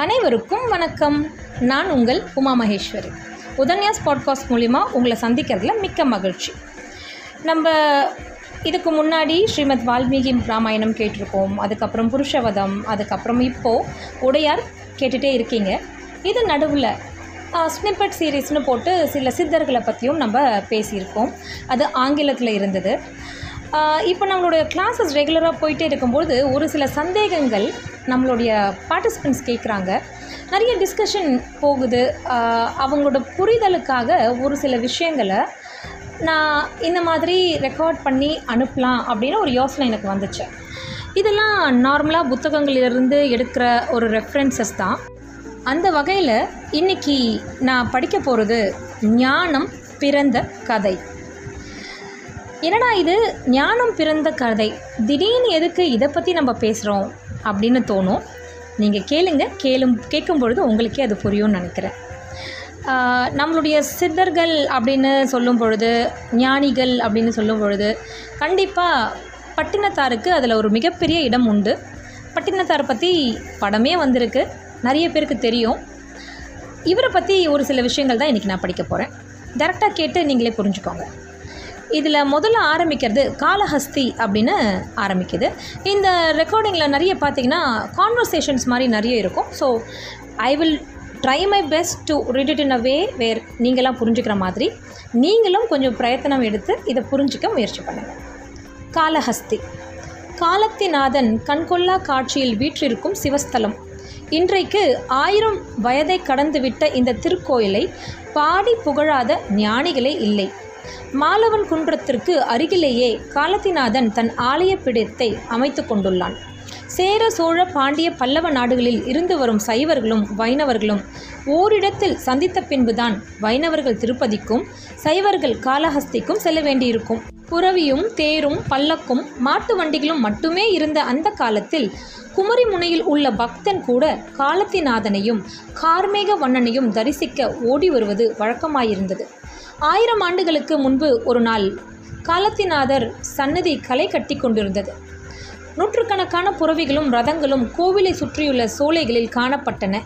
அனைவருக்கும் வணக்கம். நான் உங்கள் உமா மகேஸ்வரி. உதன்யாஸ் பாட்காஸ்ட் மூலிமா உங்களை சந்திக்கிறதுல மிக்க மகிழ்ச்சி. நம்ம இதுக்கு முன்னாடி ஸ்ரீமத் வால்மீகி ராமாயணம் கேட்டிருக்கோம். அதுக்கப்புறம் புருஷவதம் அதுக்கப்புறம் இப்போது உடையார் கேட்டுகிட்டே இருக்கீங்க. இது நடுவில் ஸ்னிப்பட் சீரீஸ்னு போட்டு சில சித்தர்களை பற்றியும் நம்ம பேசியிருக்கோம். அது ஆங்கிலத்தில் இருந்தது. இப்போ நம்மளுடைய கிளாஸஸ் ரெகுலராக போயிட்டே இருக்கும்போது ஒரு சில சந்தேகங்கள் நம்மளுடைய பார்ட்டிசிபெண்ட்ஸ் கேட்குறாங்க நிறைய டிஸ்கஷன் போகுது. அவங்களோட புரிதலுக்காக ஒரு சில விஷயங்களை நான் இந்த மாதிரி ரெக்கார்ட் பண்ணி அனுப்பலாம் அப்படின்னு ஒரு யோசனை எனக்கு வந்துச்சு. இதெல்லாம் நார்மலாக புத்தகங்களிலிருந்து எடுக்கிற ஒரு ரெஃபரன்சஸ் தான். அந்த வகையில் இன்றைக்கி நான் படிக்க போகிறது ஞானம் பிறந்த கதை. என்னடா இது? ஞானம் பிறந்த கதை. திடீர்னு எதுக்கு இதை பற்றி நம்ம பேசுகிறோம் அப்படின்னு தோணும். நீங்கள் கேளுங்க கேளும் கேட்கும் பொழுது உங்களுக்கே அது புரியும்னு நினைக்கிறேன். நம்மளுடைய சித்தர்கள் அப்படின்னு சொல்லும் பொழுது ஞானிகள் அப்படின்னு சொல்லும் பொழுது கண்டிப்பாக பட்டினத்தாருக்கு அதில் ஒரு மிகப்பெரிய இடம் உண்டு. பட்டினத்தாரை பற்றி படமே வந்திருக்கு நிறைய பேருக்கு தெரியும். இவரை பற்றி ஒரு சில விஷயங்கள் தான் இன்றைக்கி நான் படிக்க போகிறேன் டேரெக்டாக கேட்டு நீங்களே புரிஞ்சுக்கோங்க. இதில் முதல்ல ஆரம்பிக்கிறது காலஹஸ்தி அப்படின்னு ஆரம்பிக்குது. இந்த ரெக்கார்டிங்கில் நிறைய பார்த்தீங்கன்னா கான்வர்சேஷன்ஸ் மாதிரி நிறைய இருக்கும். So I will try my best to read it in a way where நீங்களாம் புரிஞ்சுக்கிற மாதிரி நீங்களும் கொஞ்சம் பிரயத்தனம் எடுத்து இதை புரிஞ்சிக்க முயற்சி பண்ணுங்கள் காலஹஸ்தி. காலத்திநாதன் கண்கொள்ளா காட்சியில் வீற்றிருக்கும் சிவஸ்தலம். இன்றைக்கு ஆயிரம் வயதை கடந்துவிட்ட இந்த திருக்கோயிலை பாடி புகழாத ஞானிகளே இல்லை. மாலவன் குன்றத்திற்கு அருகிலேயே காலத்திநாதன் தன் ஆலய பிடத்தை அமைத்து கொண்டுள்ளான். சேர சோழ பாண்டிய பல்லவ நாடுகளில் இருந்து வரும் சைவர்களும் வைணவர்களும் ஓரிடத்தில் சந்தித்த பின்புதான் வைணவர்கள் திருப்பதிக்கும் சைவர்கள் காளஹஸ்திக்கும் செல்ல வேண்டியிருக்கும். புறவியும் தேரும் பல்லக்கும் மாட்டு வண்டிகளும் மட்டுமே இருந்த அந்த காலத்தில் குமரி முனையில் உள்ள பக்தன் கூட காலத்திநாதனையும் கார்மேக வண்ணனையும் தரிசிக்க ஓடி வருவது வழக்கமாயிருந்தது. ஆயிரம் ஆண்டுகளுக்கு முன்பு ஒரு நாள் காலத்திநாதர் சன்னதி களை கட்டி கொண்டிருந்தது. நூற்றுக்கணக்கான புறவிகளும் ரதங்களும் கோவிலை சுற்றியுள்ள சோலைகளில் காணப்பட்டன.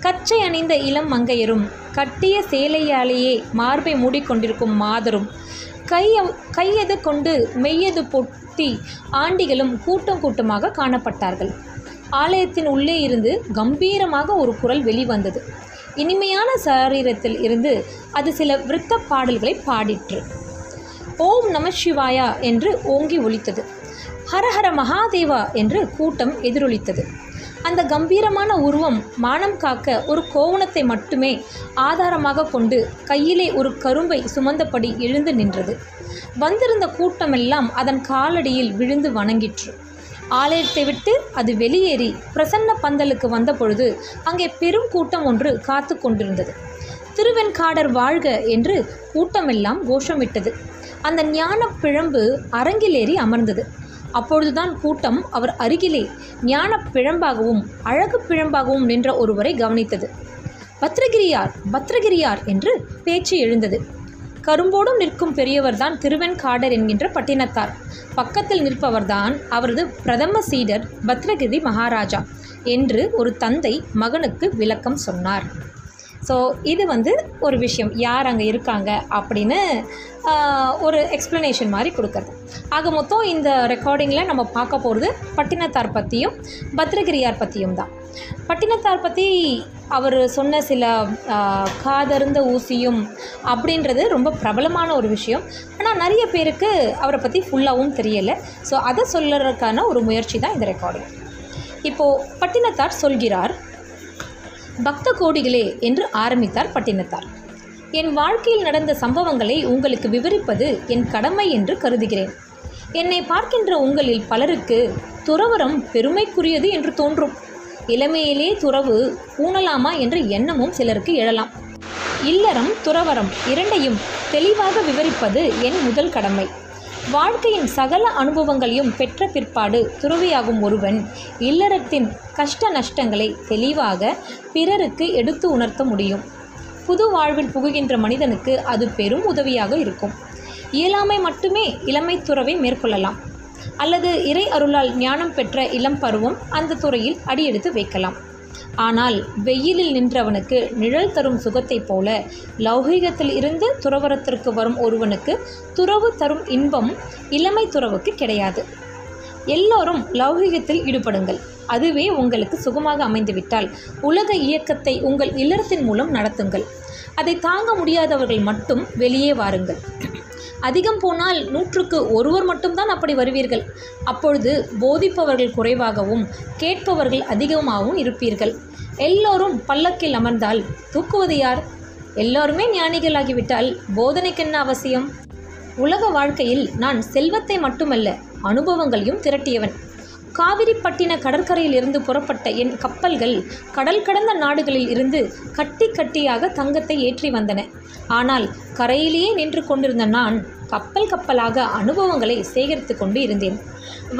கச்சை அணிந்த இளம் மங்கையரும் கட்டிய சேலையாலேயே மார்பை மூடிக்கொண்டிருக்கும் மாதரும் கைய கையது கொண்டு மெய்யது பொட்டி ஆண்டிகளும் கூட்டம் கூட்டமாக காணப்பட்டார்கள். ஆலயத்தின் உள்ளே இருந்து கம்பீரமாக ஒரு குரல் வெளிவந்தது. இனிமையான சரீரத்தில் இருந்து அது சில விருத்த பாடல்களை பாடிற்று. ஓம் நம சிவாயா என்று ஓங்கி ஒலித்தது. ஹரஹர மகாதேவா என்று கூட்டம் எதிரொலித்தது. அந்த கம்பீரமான உருவம் மானம் காக்க ஒரு கோவணத்தை மட்டுமே ஆதாரமாக கொண்டு கையிலே ஒரு கரும்பை சுமந்தபடி எழுந்து நின்றது. வந்திருந்த கூட்டமெல்லாம் அதன் காலடியில் விழுந்து வணங்கிற்று. ஆலயத்தை விட்டு அது வெளியேறி பிரசன்ன பந்தலுக்கு வந்தபொழுது அங்கே பெரும் கூட்டம் ஒன்று காத்து கொண்டிருந்தது. திருவெண்காடர் வாழ்க என்று கூட்டமெல்லாம் கோஷமிட்டது. அந்த ஞான பிழம்பு அரங்கிலேறி அமர்ந்தது. அப்பொழுதுதான் கூட்டம் அவர் அருகிலே ஞான பிழம்பாகவும் அழகு பிழம்பாகவும் நின்ற ஒருவரை கவனித்தது. பத்ரகிரியார் பத்ரகிரியார் என்று பேச்சு எழுந்தது. கரும்போடும் நிற்கும் பெரியவர்தான் திருவெண்காடர் என்கின்ற பட்டினத்தார். பக்கத்தில் நிற்பவர்தான் அவரது பிரதம சீடர் பத்ரகிரி மகாராஜா என்று ஒரு தந்தை மகனுக்கு விளக்கம் சொன்னார். ஸோ இது வந்து ஒரு விஷயம். யார் அங்கே இருக்காங்க அப்படின்னு ஒரு எக்ஸ்ப்ளனேஷன் மாதிரி கொடுக்குறது. ஆக மொத்தம் இந்த ரெக்கார்டிங்கில் நம்ம பார்க்க போகிறது பட்டினத்தார் பற்றியும் பத்ரகிரியார் பற்றியும் தான். பட்டினத்தார் பற்றி அவர் சொன்ன சில காதருந்த ஊசியும் அப்படின்றது ரொம்ப பிரபலமான ஒரு விஷயம். ஆனால் நிறைய பேருக்கு அவரை பற்றி ஃபுல்லாகவும் தெரியலை. ஸோ அதை சொல்லறதுக்கான ஒரு முயற்சி தான் இந்த ரெக்கார்டிங் இப்போது பட்டினத்தார் சொல்கிறார் பக்த கோடிகளே என்று ஆரம்பித்தார் பட்டினத்தார். என் வாழ்க்கையில் நடந்த சம்பவங்களை உங்களுக்கு விவரிப்பது என் கடமை என்று கருதுகிறேன். என்னை பார்க்கின்ற உங்களில் பலருக்கு துறவரம் பெருமைக்குரியது என்று தோன்றும். இளமையிலே துறவு பூணலாமா என்ற எண்ணமும் சிலருக்கு எழலாம். இல்லறம் துறவரம் இரண்டையும் தெளிவாக விவரிப்பது என் முதல் கடமை. வாழ்க்கையின் சகல அனுபவங்களையும் பெற்ற பிற்பாடு துறவியாகும் ஒருவன் இல்லறத்தின் கஷ்ட நஷ்டங்களை தெளிவாக பிறருக்கு எடுத்து உணர்த்த முடியும். புது வாழ்வில் புகுகின்ற மனிதனுக்கு அது பெரும் உதவியாக இருக்கும். இயலாமை மட்டுமே இளமை துறவை மேற்கொள்ளலாம். அல்லது இறை அருளால் ஞானம் பெற்ற இளம் பருவம் அந்த துறையில் அடியெடுத்து வைக்கலாம். ஆனால் வெயிலில் நின்றவனுக்கு நிழல் தரும் சுகத்தைப் போல லௌகீகத்தில் இருந்து துறவரத்திற்கு வரும் ஒருவனுக்கு துறவு தரும் இன்பம் இளமை துறவுக்கு கிடையாது. எல்லோரும் லௌகீகத்தில் ஈடுபடுங்கள். அதுவே உங்களுக்கு சுகமாக அமைந்துவிட்டால் உலக இயக்கத்தை உங்கள் இல்லறத்தின் மூலம் நடத்துங்கள். அதை தாங்க முடியாதவர்கள் மட்டும் வெளியே வாருங்கள். அதிகம் போனால் நூற்றுக்கு ஒருவர் மட்டும்தான் அப்படி வருவீர்கள். அப்பொழுது போதிப்பவர்கள் குறைவாகவும் கேட்பவர்கள் அதிகமாகவும் இருப்பீர்கள். எல்லோரும் பல்லக்கில் அமர்ந்தால் தூக்குவது யார்? எல்லோருமே ஞானிகளாகிவிட்டால் போதனைக்கு என்ன அவசியம்? உலக வாழ்க்கையில் நான் செல்வத்தை மட்டுமல்ல அனுபவங்களையும் திரட்டியவன். காவிரிப்பட்டின கடற்கரையில் இருந்து புறப்பட்ட என் கப்பல்கள் கடல் கடந்த நாடுகளில் இருந்து கட்டி கட்டியாக தங்கத்தை ஏற்றி வந்தன. ஆனால் கரையிலேயே நின்று கொண்டிருந்த நான் கப்பல் கப்பலாக அனுபவங்களை சேகரித்து கொண்டு இருந்தேன்.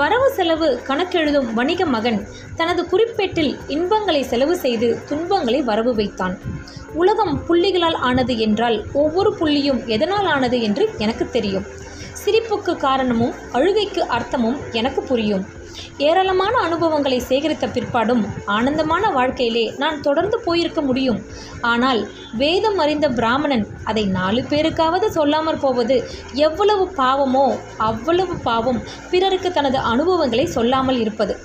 வரவு செலவு கணக்கெழுதும் வணிக மகன் தனது குறிப்பேட்டில் இன்பங்களை செலவு செய்து துன்பங்களை வரவு வைத்தான். உலகம் புள்ளிகளால் ஆனது என்றால் ஒவ்வொரு புள்ளியும் எதனால் ஆனது என்று எனக்கு தெரியும். சிரிப்புக்கு காரணமும் அழுகைக்கு அர்த்தமும் எனக்கு புரியும். ஏராளமான அனுபவங்களை சேகரித்த பிற்பாடும் ஆனந்தமான வாழ்க்கையிலே நான் தொடர்ந்து போயிருக்க முடியும். ஆனால் வேதம் அறிந்த பிராமணன் அதை நாலு பேருக்காவது சொல்லாமற் போவது எவ்வளவு பாவமோ அவ்வளவு பாவம் பிறருக்கு தனது அனுபவங்களை சொல்லாமல் இருப்பது.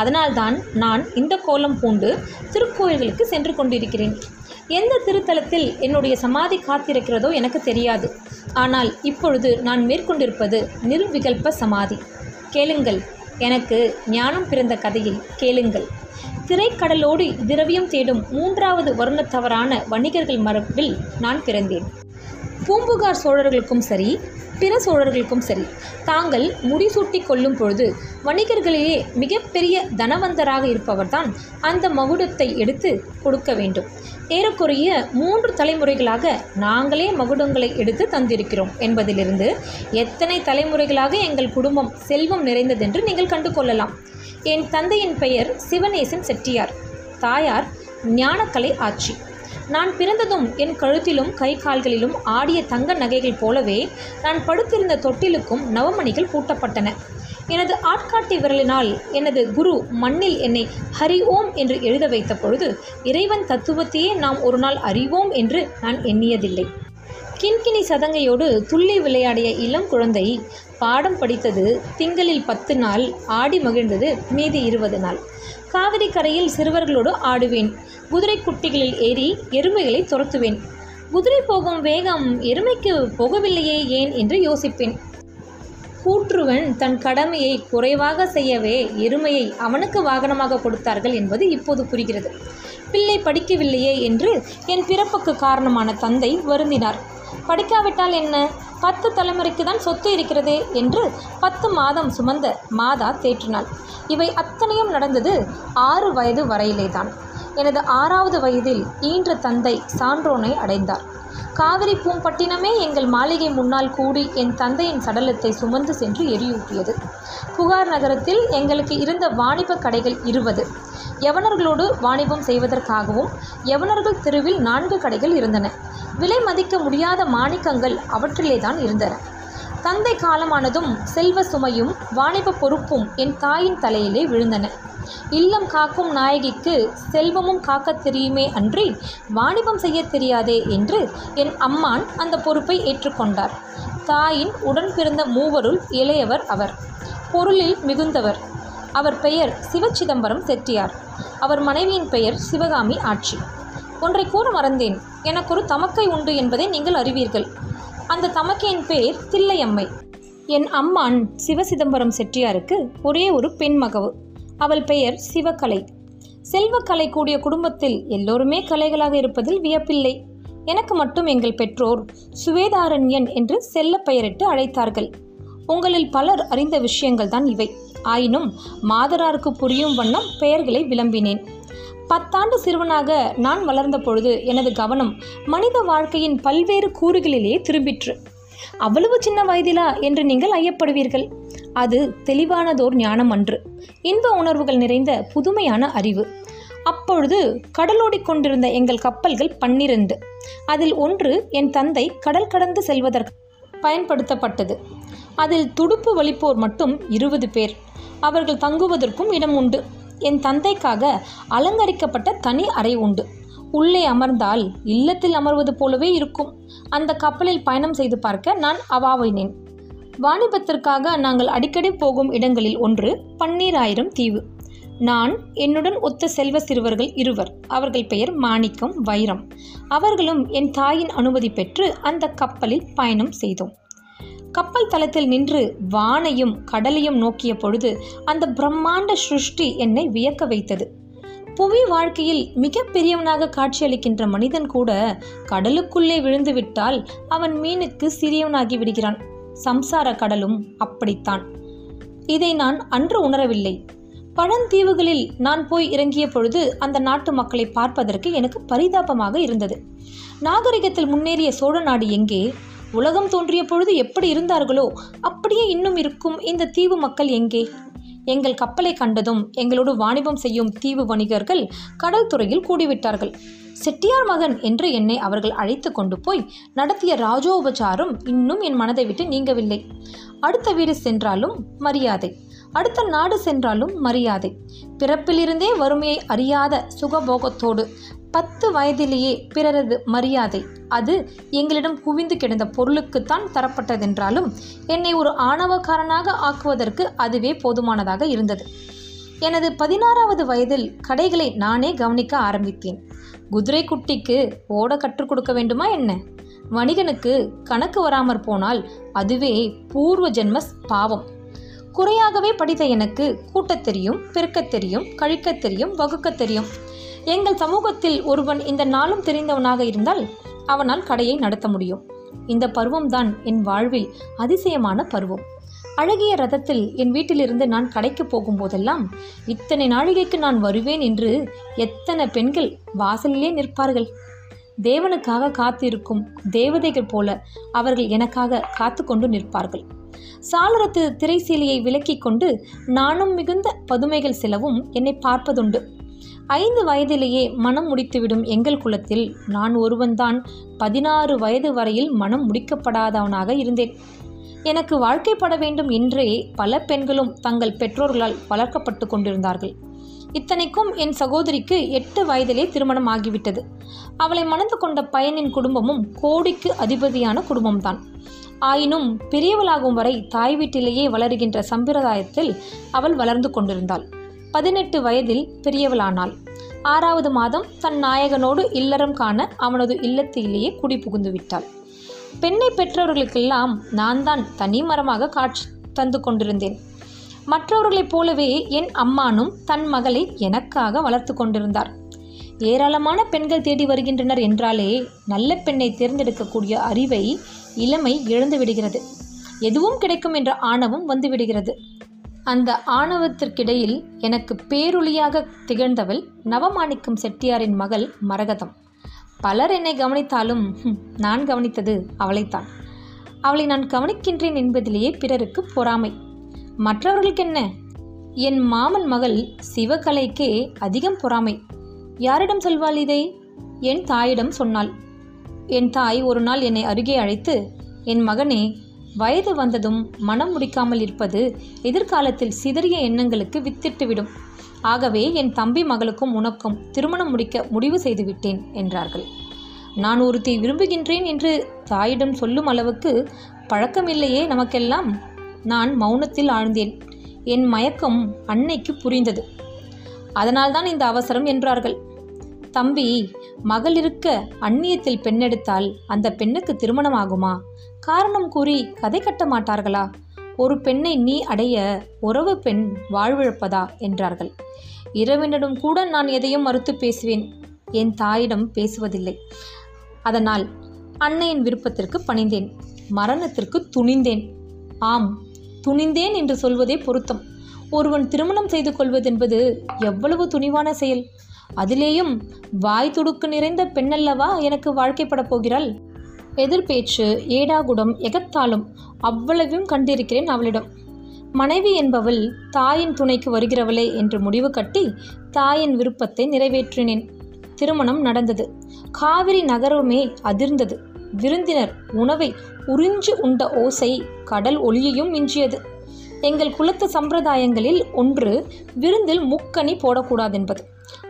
அதனால்தான் நான் இந்த கோலம் பூண்டு திருக்கோயில்களுக்கு சென்று கொண்டிருக்கிறேன். எந்த திருத்தலத்தில் என்னுடைய சமாதி காத்திருக்கிறதோ எனக்கு தெரியாது. ஆனால் இப்பொழுது நான் மேற்கொண்டிருப்பது நிர்விகல்ப சமாதி. கேளுங்கள். எனக்கு ஞானம் பிறந்த கதையில் கேளுங்கள். திரைக்கடலோடு திரவியம் தேடும் மூன்றாவது வருணத்தவரான வணிகர்கள் மரபில் நான் பிறந்தேன். பூம்புகார் சோழர்களுக்கும் சரி பிற சோழர்களுக்கும் சரி தாங்கள் முடிசூட்டி கொள்ளும் பொழுது வணிகர்களிலே மிகப்பெரிய தனவந்தராக இருப்பவர்தான் அந்த மகுடத்தை எடுத்து கொடுக்க வேண்டும். ஏறக்குறைய மூன்று தலைமுறைகளாக நாங்களே மகுடங்களை எடுத்து தந்திருக்கிறோம் என்பதிலிருந்து எத்தனை தலைமுறைகளாக எங்கள் குடும்பம் செல்வம் நிறைந்ததென்று நீங்கள் கண்டு கொள்ளலாம் என் தந்தையின் பெயர் சிவநேசன் செட்டியார். தாயார் ஞானக்கலை ஆட்சி நான் பிறந்ததும் என் கழுத்திலும் கை கால்களிலும் ஆடிய தங்க நகைகள் போலவே நான் படுத்திருந்த தொட்டிலுக்கும் நவமணிகள் பூட்டப்பட்டன. எனது ஆட்காட்டி விரலினால் எனது குரு மண்ணில் என்னை ஹரி ஓம் என்று எழுத வைத்த பொழுது இறைவன் தத்துவத்தையே நாம் ஒரு நாள் அறிவோம் என்று நான் எண்ணியதில்லை. கிண்கிணி சதங்கையோடு துள்ளி விளையாடிய இளம் குழந்தை பாடம் படித்தது திங்களில் பத்து நாள் ஆடி மகிழ்ந்தது மீதி இருபது நாள். காவிரி கரையில் சிறுவர்களோடு ஆடுவேன். குதிரை குட்டிகளில் ஏறி எருமைகளை துரத்துவேன். குதிரை போகும் வேகம் எருமைக்கு போகவில்லையே ஏன் என்று யோசிப்பேன். கூற்றுவன் தன் கடமையை குறைவாக செய்யவே எருமையை அவனுக்கு வாகனமாக கொடுத்தார்கள் என்பது இப்போது புரிகிறது. பிள்ளை படிக்கவில்லையே என்று என் பிறப்புக்கு காரணமான தந்தை வருந்தினார். படிக்காவிட்டால் என்ன? பத்து தலைமுறைக்கு தான் சொத்து இருக்கிறதே என்று பத்து மாதம் சுமந்த மாதா தேற்றினாள். இவை அத்தனையும் நடந்தது ஆறு வயது வரையிலே தான் எனது ஆறாவது வயதில் ஈன்ற தந்தை சான்றோனை அடைந்தார். காவிரி பூம்பட்டினமே எங்கள் மாளிகை முன்னால் கூடி என் தந்தையின் சடலத்தை சுமந்து சென்று எரியூட்டியது. புகார் நகரத்தில் எங்களுக்கு இருந்த வாணிப கடைகள் இருபது. யவனர்களோடு வாணிபம் செய்வதற்காகவும் யவனர்கள் தெருவில் நான்கு கடைகள் இருந்தன. விலை மதிக்க முடியாத மாணிக்கங்கள் அவற்றிலே தான் இருந்தன. தந்தை காலமானதும் செல்வ சுமையும் வாணிப பொறுப்பும் என் தாயின் தலையிலே விழுந்தன. இல்லம் காக்கும் நாயகிக்கு செல்வமும் காக்கத் தெரியுமே அன்றி வாணிபம் செய்ய தெரியாதே என்று என் அம்மான் அந்த பொறுப்பை ஏற்றுக்கொண்டார். தாயின் உடன் பிறந்த மூவருள் இளையவர் அவர். பொருளில் மிகுந்தவர். அவர் பெயர் சிவச்சிதம்பரம் செட்டியார். அவர் மனைவியின் பெயர் சிவகாமி ஆட்சி. ஒன்றை கூற மறந்தேன். எனக்கு ஒரு தமக்கை உண்டு என்பதை நீங்கள் அறிவீர்கள். அந்த தமக்கையின் பெயர் தில்லையம்மை. என் அம்மான் சிவசிதம்பரம் செட்டியாருக்கு ஒரே ஒரு பெண் மகவு அவள் பெயர் சிவகலை. செல்வக்கலை கூடிய குடும்பத்தில் எல்லோருமே கலைகளாக இருப்பதில் வியப்பில்லை. எனக்கு மட்டும் எங்கள் பெற்றோர் சுவேதாரண்யன் என்று செல்ல பெயரிட்டு அழைத்தார்கள். உங்களில் பலர் அறிந்த விஷயங்கள் தான் இவை. ஆயினும் மாதராருக்கு புரியும் வண்ணம் பெயர்களை விளம்பினேன். பத்தாண்டு சிறுவனாக நான் வளர்ந்த பொழுது எனது கவனம் மனித வாழ்க்கையின் பல்வேறு கூறுகளிலேயே திரும்பிற்று. அவ்வளவு சின்ன வயதிலா என்று நீங்கள் ஐயப்படுவீர்கள். அது தெளிவானதோர் ஞானம் அன்று இன்ப உணர்வுகள் நிறைந்த புதுமையான அறிவு. அப்பொழுது கடலோடிக் கொண்டிருந்த எங்கள் கப்பல்கள் பன்னிரண்டு. அதில் ஒன்று என் தந்தை கடல் கடந்து செல்வதற்கு பயன்படுத்தப்பட்டது. அதில் துடுப்பு வலிப்போர் மட்டும் இருபது பேர். அவர்கள் தங்குவதற்கும் இடம் உண்டு. என் தந்தைக்காக அலங்கரிக்கப்பட்ட தனி அறை உண்டு. உள்ளே அமர்ந்தால் இல்லத்தில் அமர்வது போலவே இருக்கும். அந்த கப்பலில் பயணம் செய்து பார்க்க நான் அவாவினேன் வாணிபத்திற்காக நாங்கள் அடிக்கடி போகும் இடங்களில் ஒன்று பன்னீராயிரம் தீவு. நான் என்னுடன் ஒத்த செல்வ சிறுவர்கள் இருவர். அவர்கள் பெயர் மாணிக்கம் வைரம். அவர்களும் என் தாயின் அனுமதி பெற்று அந்த கப்பலில் பயணம் செய்தோம். கப்பல் தளத்தில் நின்று வானையும் கடலையும் நோக்கிய பொழுது அந்த பிரம்மாண்ட சிருஷ்டி என்னை வியக்க வைத்தது. புவி வாழ்க்கையில் மிக பெரியவனாக காட்சியளிக்கின்ற மனிதன் கூட கடலுக்குள்ளே விழுந்துவிட்டால் அவன் மீனுக்கு சிறியவனாகி விடுகிறான். சம்சார கடலும் அப்படித்தான். இதை நான் அன்று உணரவில்லை. பழந்தீவுகளில் நான் போய் இறங்கிய பொழுது அந்த நாட்டு மக்களை பார்ப்பதற்கு எனக்கு பரிதாபமாக இருந்தது. நாகரிகத்தில் முன்னேறிய சோழ நாடு எங்கே? உலகம் தோன்றிய பொழுது எப்படி இருந்தார்களோ அப்படியே இன்னும் இருக்கும் இந்த தீவு மக்கள் எங்கே? எங்கள் கப்பலை கண்டதும் எங்களோடு வாணிபம் செய்யும் தீவு வணிகர்கள் கடல் துறையில் கூடிவிட்டார்கள். செட்டியார் மகன் என்று என்னை அவர்கள் அழைத்து கொண்டு போய் நடத்திய ராஜோபச்சாரம் இன்னும் என் மனதை விட்டு நீங்கவில்லை. அடுத்த வீடு சென்றாலும் மரியாதை. அடுத்த நாடு சென்றாலும் மரியாதை. பிறப்பிலிருந்தே வறுமையை அறியாத சுகபோகத்தோடு பத்து வயதிலேயே பிறரது மரியாதை. அது எங்களிடம் குவிந்து கிடந்த பொருளுக்குத்தான் தரப்பட்டதென்றாலும் என்னை ஒரு ஆணவக்காரனாக ஆக்குவதற்கு அதுவே போதுமானதாக இருந்தது. எனது பதினாறாவது வயதில் கடைகளை நானே கவனிக்க ஆரம்பித்தேன். குதிரை குட்டிக்கு ஓட கற்றுக் கொடுக்க வேண்டுமா என்ன? வணிகனுக்கு கணக்கு வராமற் போனால் அதுவே பூர்வ ஜென்ம பாவம். குறையாகவே படித்த எனக்கு கூட்டத் தெரியும் பெருக்கத் தெரியும் கழிக்கத் தெரியும் வகுக்கத் தெரியும். எங்கள் சமூகத்தில் ஒருவன் இந்த நாளும் தெரிந்தவனாக இருந்தால் அவனால் கடையை நடத்த முடியும். இந்த பருவம்தான் என் வாழ்வில் அதிசயமான பருவம். அழகிய ரதத்தில் என் வீட்டிலிருந்து நான் கடைக்கு போகும்போதெல்லாம் இத்தனை நாழிகைக்கு நான் வருவேன் என்று எத்தனை பெண்கள் வாசலிலே நிற்பார்கள். தேவனுக்காக காத்திருக்கும் தேவதைகள் போல அவர்கள் எனக்காக காத்து கொண்டு நிற்பார்கள். சாளரத்து திரைசீலையை விலக்கிக் கொண்டு நானும் மிகுந்த பதுமைகள் சிலவும் என்னை பார்ப்பதுண்டு. ஐந்து வயதிலேயே மனம் முடித்துவிடும் எங்கள் குலத்தில் நான் ஒருவன்தான் பதினாறு வயது வரையில் மனம் முடிக்கப்படாதவனாக இருந்தேன். எனக்கு வாழ்க்கைப்பட வேண்டும் என்றே பல பெண்களும் தங்கள் பெற்றோர்களால் வளர்க்கப்பட்டு கொண்டிருந்தார்கள். இத்தனைக்கும் என் சகோதரிக்கு எட்டு வயதிலே திருமணம் ஆகிவிட்டது. அவளை மணந்து கொண்ட பையனின் குடும்பமும் கோடிக்கு அதிபதியான குடும்பம்தான். ஆயினும் பெரியவளாகும் வரை தாய் வீட்டிலேயே வளருகின்ற சம்பிரதாயத்தில் அவள் வளர்ந்து கொண்டிருந்தாள். பதினெட்டு வயதில் பெரியவளானாள். ஆறாவது மாதம் தன் நாயகனோடு இல்லறம் காண அவனது இல்லத்திலேயே குடி புகுந்து விட்டாள். பெண்ணை பெற்றவர்களுக்கெல்லாம் நான் தான் தனி மரமாக காட்சி தந்து கொண்டிருந்தேன். மற்றவர்களைப் போலவே என் அம்மானும் தன் மகளை எனக்காக வளர்த்து கொண்டிருந்தார். ஏராளமான பெண்கள் தேடி வருகின்றனர் என்றாலே நல்ல பெண்ணை தேர்ந்தெடுக்கக்கூடிய அறிவை இளமை இழந்து விடுகிறது. எதுவும் கிடைக்கும் என்ற ஆணவம் வந்துவிடுகிறது அந்த ஆணவத்திற்கிடையில் எனக்கு பேரொளியாக திகழ்ந்தவள் நவமாணிக்கம் செட்டியாரின் மகள் மரகதம். பலர் என்னை கவனித்தாலும் நான் கவனித்தது அவளைத்தான். அவளை நான் கவனிக்கின்றேன் என்பதிலேயே பிறருக்கு பொறாமை. மற்றவர்களுக்கு என்ன? என் மாமன் மகள் சிவகலைக்கே அதிகம் பொறாமை. யாரிடம் சொல்வாள் இதை? என் தாயிடம் சொன்னாள். என் தாய் ஒரு நாள் என்னை அருகே அழைத்து என் மகனே வயது வந்ததும் மனம் முடிக்காமல் இருப்பது எதிர்காலத்தில் சிதறிய எண்ணங்களுக்கு வித்திட்டுவிடும் ஆகவே என் தம்பி மகளுக்கும் உனக்கும் திருமணம் முடிக்க முடிவு செய்துவிட்டேன் என்றார்கள். நான் ஒருத்தி விரும்புகின்றேன் என்று தாயிடம் சொல்லும் அளவுக்கு பழக்கமில்லையே நமக்கெல்லாம். நான் மௌனத்தில் ஆழ்ந்தேன். என் மயக்கம் அன்னைக்கு புரிந்தது. அதனால்தான் இந்த அவசரம் என்றார்கள். தம்பி மகள் இருக்க அந்நியத்தில் பெண்ணெடுத்தால் அந்த பெண்ணுக்கு திருமணம் ஆகுமா? காரணம் கூறி கதை கட்ட மாட்டார்களா? ஒரு பெண்ணை நீ அடைய உறவு பெண் வாழ்விழப்பதா? என்றார்கள். இரவினரும் கூட நான் எதையும் மறுத்து பேசுவேன். என் தாயிடம் பேசுவதில்லை. அதனால் அன்னையின் விருப்பத்திற்கு பணிந்தேன். மரணத்திற்கு துணிந்தேன். ஆம் துணிந்தேன் என்று சொல்வதே பொருத்தம். ஒருவன் திருமணம் செய்து கொள்வதென்பது எவ்வளவு துணிவான செயல். அதிலேயும் வாய் துடுக்கு நிறைந்த பெண்ணல்லவா எனக்கு வாழ்க்கைப்படப் போகிறாள்? எதிர்பேச்சு ஏடாகுடம் எகத்தாலும் அவ்வளவும் கண்டிருக்கிறேன் அவளிடம். மனைவி என்பவள் தாயின் துணைக்கு வருகிறவளே என்று முடிவு கட்டி தாயின் விருப்பத்தை நிறைவேற்றினேன். திருமணம் நடந்தது. காவிரி நகரமே அதிர்ந்தது. விருந்தினர் உணவை உறிஞ்சு உண்ட ஓசை கடல் ஒளியையும் மிஞ்சியது. எங்கள் குலத்து சம்பிரதாயங்களில் ஒன்று விருந்தில் முக்கணி போடக்கூடாதென்பது.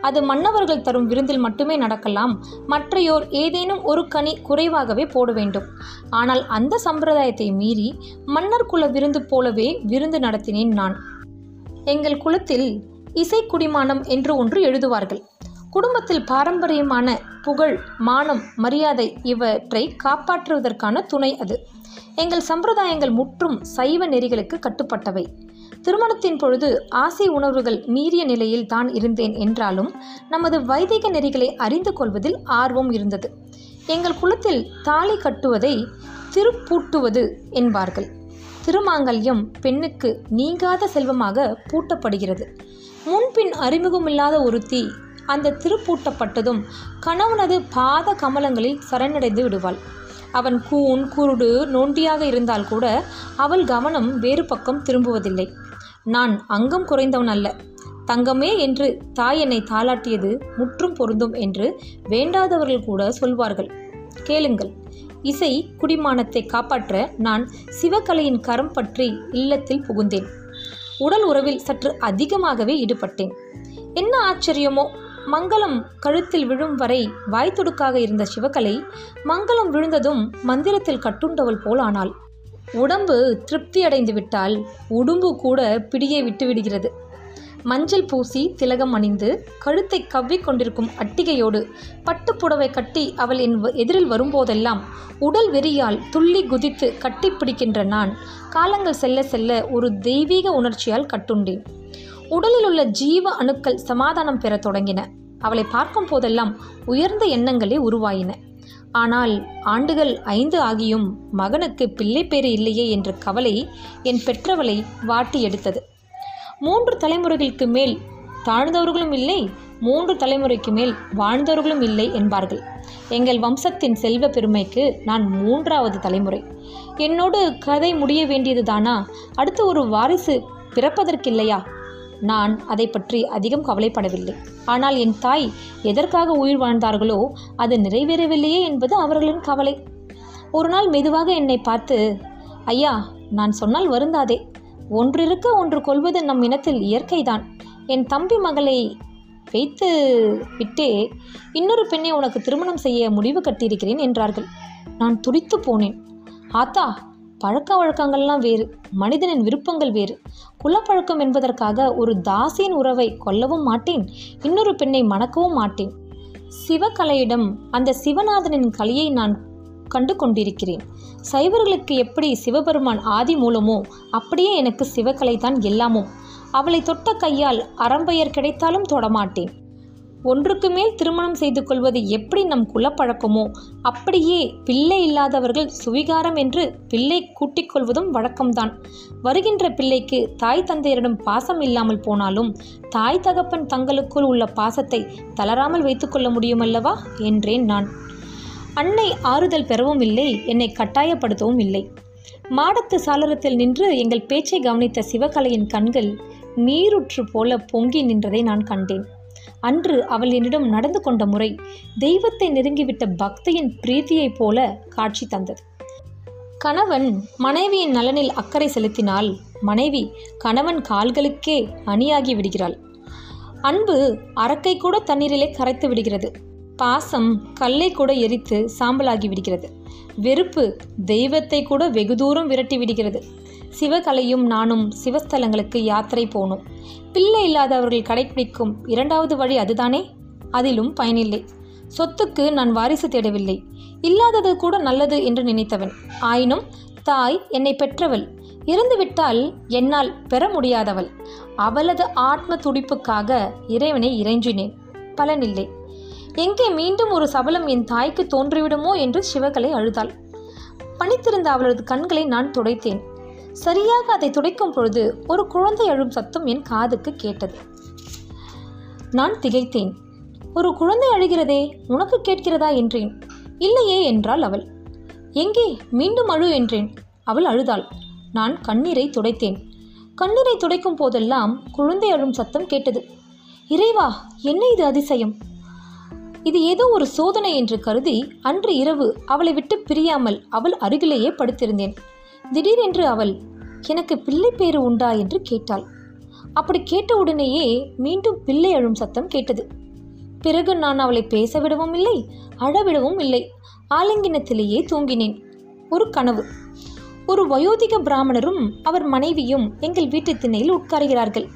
அது மன்னவர்கள் தரும் விருந்தில் மட்டுமே நடக்கலாம். மற்றையோர் ஏதேனும் ஒரு கனி குறைவாகவே போட வேண்டும். ஆனால் அந்த சம்பிரதாயத்தை மீறி மன்னர் குல விருந்து போலவே விருந்து நடத்தினேன் நான். எங்கள் குலத்தில் இசை குடிமானம் என்று ஒன்று எழுதுவார்கள். குடும்பத்தில் பாரம்பரியமான புகழ் மானம் மரியாதை இவற்றை காப்பாற்றுவதற்கான துணை அது. எங்கள் சம்பிரதாயங்கள் முற்றும் சைவ நெறிகளுக்கு கட்டுப்பட்டவை. திருமணத்தின் பொழுது ஆசை உணர்வுகள் மீறிய நிலையில் தான் இருந்தேன் என்றாலும் நமது வைதிக நெறிகளை அறிந்து கொள்வதில் ஆர்வம் இருந்தது. எங்கள் குலத்தில் தாலி கட்டுவதை திருப்பூட்டுவது என்பார்கள். திருமாங்கல்யம் பெண்ணுக்கு நீங்காத செல்வமாக பூட்டப்படுகிறது. முன்பின் அறிமுகமில்லாத ஒருத்தி அந்த திருப்பூட்டப்பட்டதும் கணவனது பாத கமலங்களில் சரணடைந்து விடுவாள். அவன் கூன் குருடு நொண்டியாக இருந்தால் கூட அவள் கவனம் வேறு பக்கம் திரும்புவதில்லை. நான் அங்கம் குறைந்தவன் அல்ல. தங்கமே என்று தாய் என்னை தாளாட்டியது முற்றும் பொருந்தும் என்று வேண்டாதவர்கள் கூட சொல்வார்கள். கேளுங்கள். இசை குடிமானத்தை காப்பாற்ற நான் சிவகலையின் கரம் பற்றி இல்லத்தில் புகுந்தேன். உடல் உறவில் சற்று அதிகமாகவே ஈடுபட்டேன். என்ன ஆச்சரியமோ? மங்களம் கழுத்தில் விழும் வரை வாய்த்துடுக்காக இருந்த சிவகலை மங்களம் விழுந்ததும் மந்திரத்தில் கட்டுண்டவள் போல் ஆனாள். உடம்பு திருப்தி அடைந்து விட்டால் உடும்பு கூட பிடியை விட்டு விடுகிறது. மஞ்சள் பூசி திலகம் அணிந்து கழுத்தை கவ்விக் கொண்டிருக்கும் அட்டிகையோடு பட்டுப்புடவை கட்டி அவள் என் வ- எதிரில் வரும்போதெல்லாம் உடல் வெறியால் துள்ளி குதித்து கட்டிப்பிடிக்கின்ற நான் காலங்கள் செல்ல செல்ல ஒரு தெய்வீக உணர்ச்சியால் கட்டுண்டேன். உடலில் உள்ள ஜீவ அணுக்கள் சமாதானம் பெறத் தொடங்கின. அவளை பார்க்கும் போதெல்லாம் உயர்ந்த எண்ணங்களே உருவாயின. ஆனால் ஆண்டுகள் ஐந்து ஆகியும் மகனுக்கு பிள்ளை பேறு இல்லையே என்ற கவலை என் பெற்றவளை வாட்டி எடுத்தது. மூன்று தலைமுறைகளுக்கு மேல் தாழ்ந்தவர்களும் இல்லை மூன்று தலைமுறைக்கு மேல் வாழ்ந்தவர்களும் இல்லை என்பார்கள். எங்கள் வம்சத்தின் செல்வ பெருமைக்கு நான் மூன்றாவது தலைமுறை. என்னோடு கதை முடிய வேண்டியதுதானா? அடுத்து ஒரு வாரிசு பிறப்பதற்கில்லையா? நான் அதை பற்றி அதிகம் கவலைப்படவில்லை. ஆனால் என் தாய் எதற்காக உயிர் வாழ்ந்தார்களோ அது நிறைவேறவில்லையே என்பது அவர்களின் கவலை. ஒரு நாள் மெதுவாக என்னை பார்த்து ஐயா நான் சொன்னால் வருந்தாதே. ஒன்றிருக்க ஒன்று கொள்வது நம் இனத்தில் இயற்கைதான். என் தம்பி மகளை வைத்து விட்டே இன்னொரு பெண்ணை உனக்கு திருமணம் செய்ய முடிவு கட்டியிருக்கிறேன் என்றார்கள். நான் துடித்து போனேன். ஆத்தா பழக்க வழக்கங்கள்லாம் வேறு மனிதனின் விருப்பங்கள் வேறு. குலப்பழக்கம் என்பதற்காக ஒரு தாசியின் உறவை கொல்லவும் மாட்டேன் இன்னொரு பெண்ணை மணக்கவும் மாட்டேன். சிவகலையிடம் அந்த சிவநாதனின் கலையை நான் கண்டு கொண்டிருக்கிறேன் சைவர்களுக்கு எப்படி சிவபெருமான் ஆதி மூலமோ அப்படியே எனக்கு சிவகலை தான் எல்லாமும் அவளை தொட்ட கையால் அறம்பெயர் கிடைத்தாலும் தொடமாட்டேன். ஒன்றுக்கு மேல் திருமணம் செய்து கொள்வது எப்படி நம் குலப்பழக்கமோ அப்படியே பிள்ளை இல்லாதவர்கள் சுவிகாரம் என்று பிள்ளை கூட்டிக் கொள்வதும் வழக்கம்தான். வருகின்ற பிள்ளைக்கு தாய் தந்தையரிடம் பாசம் இல்லாமல் போனாலும் தாய் தகப்பன் தங்களுக்குள் உள்ள பாசத்தை தளராமல் வைத்துக்கொள்ள முடியுமல்லவா? என்றேன் நான். அன்னை ஆறுதல் பெறவும் இல்லை என்னை கட்டாயப்படுத்தவும் இல்லை. மாடத்து சாளரத்தில் நின்று எங்கள் பேச்சை கவனித்த சிவகலையின் கண்கள் நீருற்று போல பொங்கி நின்றதை நான் கண்டேன். அன்று அவள் என்னிடம் நடந்து கொண்ட முறை தெய்வத்தை நெருங்கிவிட்ட பக்தியின் பிரீத்தியைப் போல காட்சி தந்தது. கணவன் மனைவியின் நலனில் அக்கறை செலுத்தினால் மனைவி கணவன் கால்களுக்கே அணியாகி விடுகிறாள். அன்பு அரக்கை கூட தண்ணீரிலே கரைத்து விடுகிறது. பாசம் கல்லை கூட எரித்து சாம்பலாகி விடுகிறது. வெறுப்பு தெய்வத்தை கூட வெகு தூரம் விரட்டி விடுகிறது. சிவகலையும் நானும் சிவஸ்தலங்களுக்கு யாத்திரை போனோம். பிள்ளை இல்லாதவர்கள் கடைபிடிக்கும் இரண்டாவது வழி அதுதானே? அதிலும் பயனில்லை. சொத்துக்கு நான் வாரிசு தேடவில்லை. இல்லாதது கூட நல்லது என்று நினைத்தவன். ஆயினும் தாய் என்னை பெற்றவள். இறந்துவிட்டால் என்னால் பெற முடியாதவள். அவளது ஆத்ம துடிப்புக்காக இறைவனை இறைஞ்சினேன். பலனில்லை. எங்கே மீண்டும் ஒரு சபலம் என் தாய்க்கு தோன்றிவிடுமோ என்று சிவகலை அழுதாள். பணித்திருந்த அவளது கண்களை நான் துடைத்தேன். சரியாக அதை துடைக்கும் பொழுது ஒரு குழந்தை அழும் சத்தம் என் காதுக்கு கேட்டது. நான் திகைத்தேன். ஒரு குழந்தை அழுகிறதே உனக்கு கேட்கிறதா என்றேன். இல்லையே என்றாள் அவள். எங்கே மீண்டும் அழு என்றேன். அவள் அழுதாள். நான் கண்ணீரை துடைத்தேன். கண்ணீரை துடைக்கும் போதெல்லாம் குழந்தை அழும் சத்தம் கேட்டது. இறைவா என்ன இது அதிசயம்? இது ஏதோ ஒரு சோதனை என்று கருதி அன்று இரவு அவளை விட்டு பிரியாமல் அவள் அருகிலேயே படுத்திருந்தேன். திடீரென்று அவள் எனக்கு பிள்ளை பேரு உண்டா? என்று கேட்டாள். அப்படி கேட்டவுடனேயே மீண்டும் பிள்ளை அழும் சத்தம் கேட்டது. பிறகு நான் அவளை பேச விடவும் இல்லை அழவிடவும் இல்லை. ஆலிங்கினத்திலேயே தூங்கினேன். ஒரு கனவு. ஒரு வயோதிக பிராமணரும் அவர் மனைவியும் எங்கள் வீட்டு திண்ணையில் உட்காருகிறார்கள்.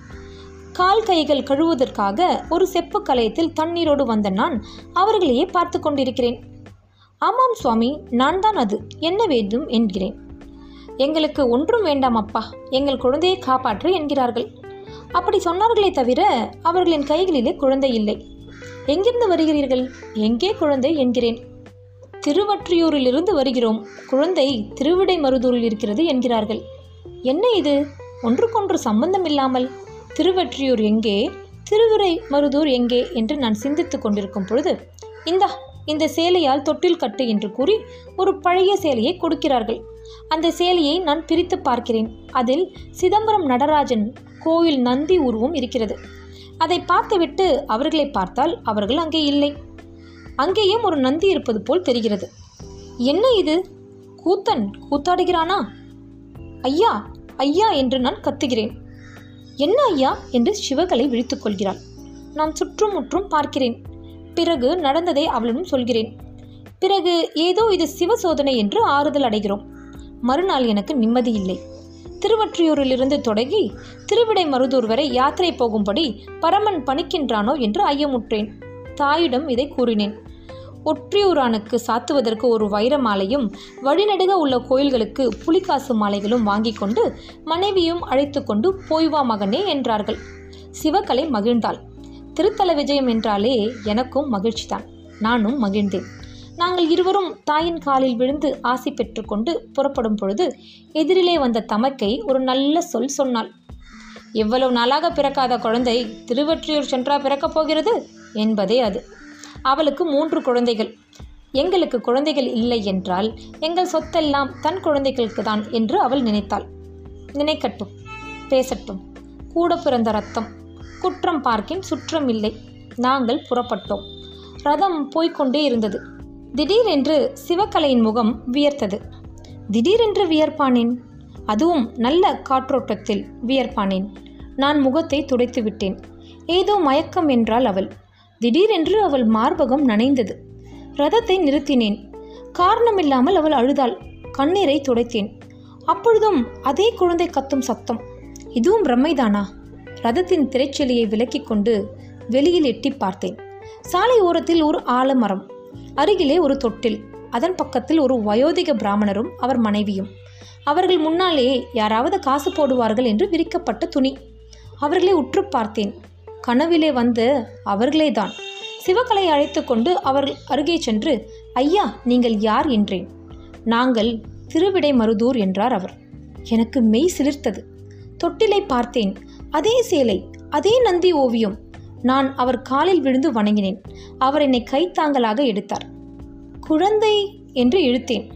கால் கைகள் கழுவுவதற்காக ஒரு செப்பு கலயத்தில் தண்ணீரோடு வந்த நான் அவர்களையே பார்த்து கொண்டிருக்கிறேன். ஆமாம் சுவாமி நான் தான் அது. என்ன வேண்டும்? என்கிறேன். எங்களுக்கு ஒன்றும் வேண்டாம் அப்பா எங்கள் குழந்தையை காப்பாற்று என்கிறார்கள். அப்படி சொன்னார்களே தவிர அவர்களின் கைகளிலே குழந்தை இல்லை. எங்கிருந்து வருகிறீர்கள்? எங்கே குழந்தை என்கிறேன். திருவற்றியூரிலிருந்து வருகிறோம். குழந்தை திருவிடை மருதூரில் இருக்கிறது என்கிறார்கள். என்ன இது? ஒன்றுக்கொன்று சம்பந்தம் இல்லாமல். திருவற்றியூர் எங்கே? திருவிடை மருதூர் எங்கே? என்று நான் சிந்தித்துக் கொண்டிருக்கும் பொழுது இந்தா இந்த சேலையால் தொட்டில் கட்டு என்று கூறி ஒரு பழைய சேலையை கொடுக்கிறார்கள். அந்த சேலையை நான் பிரித்து பார்க்கிறேன். அதில் சிதம்பரம் நடராஜன் கோயில் நந்தி உருவம் இருக்கிறது. அதை பார்த்துவிட்டு அவர்களை பார்த்தால் அவர்கள் அங்கே இல்லை. அங்கேயும் ஒரு நந்தி இருப்பது போல் தெரிகிறது. என்ன இது? கூத்தன் கூத்தாடுகிறானா? ஐயா ஐயா என்று நான் கத்துகிறேன். என்ன ஐயா? என்று சிவகலை விழித்துக் கொள்கிறாள். நான் சுற்றும் முற்றும் பார்க்கிறேன். பிறகு நடந்ததை அவளிடம் சொல்கிறேன். பிறகு ஏதோ இது சிவ சோதனை என்று ஆறுதல் அடைகிறோம். மறுநாள் எனக்கு நிம்மதி இல்லை. திருவற்றியூரிலிருந்து தொடங்கி திருவிடை மருதூர் வரை யாத்திரை போகும்படி பரமன் பணிக்கின்றானோ என்று ஐயமுற்றேன். தாயிடம் இதை கூறினேன். ஒற்றியூரானுக்கு சாத்துவதற்கு ஒரு வைர மாலையும் வழிநடுக உள்ள கோயில்களுக்கு புலிகாசு மாலைகளும் வாங்கி கொண்டு மனைவியும் அழைத்து கொண்டு மகனே என்றார்கள். சிவகலை மகிழ்ந்தாள். திருத்தல விஜயம் என்றாலே எனக்கும் மகிழ்ச்சிதான். நானும் மகிழ்ந்தேன். நாங்கள் இருவரும் தாயின் காலில் விழுந்து ஆசி பெற்றுக்கொண்டு புறப்படும் பொழுது எதிரிலே வந்த தமக்கை ஒரு நல்ல சொல் சொன்னாள். எவ்வளவு நாளாக பிறக்காத குழந்தை திருவற்றியூர் சென்றா பிறக்கப் போகிறது? என்பதே அது. அவளுக்கு மூன்று குழந்தைகள். எங்களுக்கு குழந்தைகள் இல்லை என்றால் எங்கள் சொத்தெல்லாம் தன் குழந்தைகளுக்கு தான் என்று அவள் நினைத்தாள். நினைக்கட்டும் பேசட்டும். கூட பிறந்த ரத்தம். குற்றம் பார்க்கின் சுற்றம் இல்லை. நாங்கள் புறப்பட்டோம். ரதம் போய்க்கொண்டே இருந்தது. திடீரென்று சிவகலையின் முகம் வியர்த்தது. திடீரென்று வியர்ப்பானேன்? அதுவும் நல்ல காற்றோட்டத்தில் வியர்ப்பானேன். நான் முகத்தை துடைத்து விட்டேன். ஏதோ மயக்கம் என்றாள் அவள். திடீரென்று அவள் மார்பகம் நனைந்தது. ரதத்தை நிறுத்தினேன். காரணமில்லாமல் அவள் அழுதாள். கண்ணீரை துடைத்தேன். அப்பொழுதும் அதே குழந்தை கத்தும் சத்தம். இதுவும் பிரம்மைதானா ரதத்தின் திரைச்செலியை விலக்கிக் கொண்டு வெளியில் எட்டி பார்த்தேன். சாலை ஓரத்தில் ஒரு ஆலமரம். அருகிலே ஒரு தொட்டில். அதன் பக்கத்தில் ஒரு வயோதிக பிராமணரும் அவர் மனைவியும். அவர்கள் முன்னாலே யாராவது காசு போடுவார்கள் என்று விரிக்கப்பட்ட துணி. அவர்களை உற்று பார்த்தேன். கனவிலே வந்து அவர்களேதான். சிவகலை அழைத்து கொண்டு அவர்கள் அருகே சென்று ஐயா நீங்கள் யார்? என்றேன். நாங்கள் திருவிடை மருதூர் என்றார் அவர். எனக்கு மெய் சிலிர்த்தது. தொட்டிலை பார்த்தேன். அதே சேலை அதே நந்தி ஓவியம் நான் அவர் காலில் விழுந்து வணங்கினேன். அவர் என்னை கைத்தாங்கலாக எடுத்தார். குழந்தை என்று இழுத்தேன்.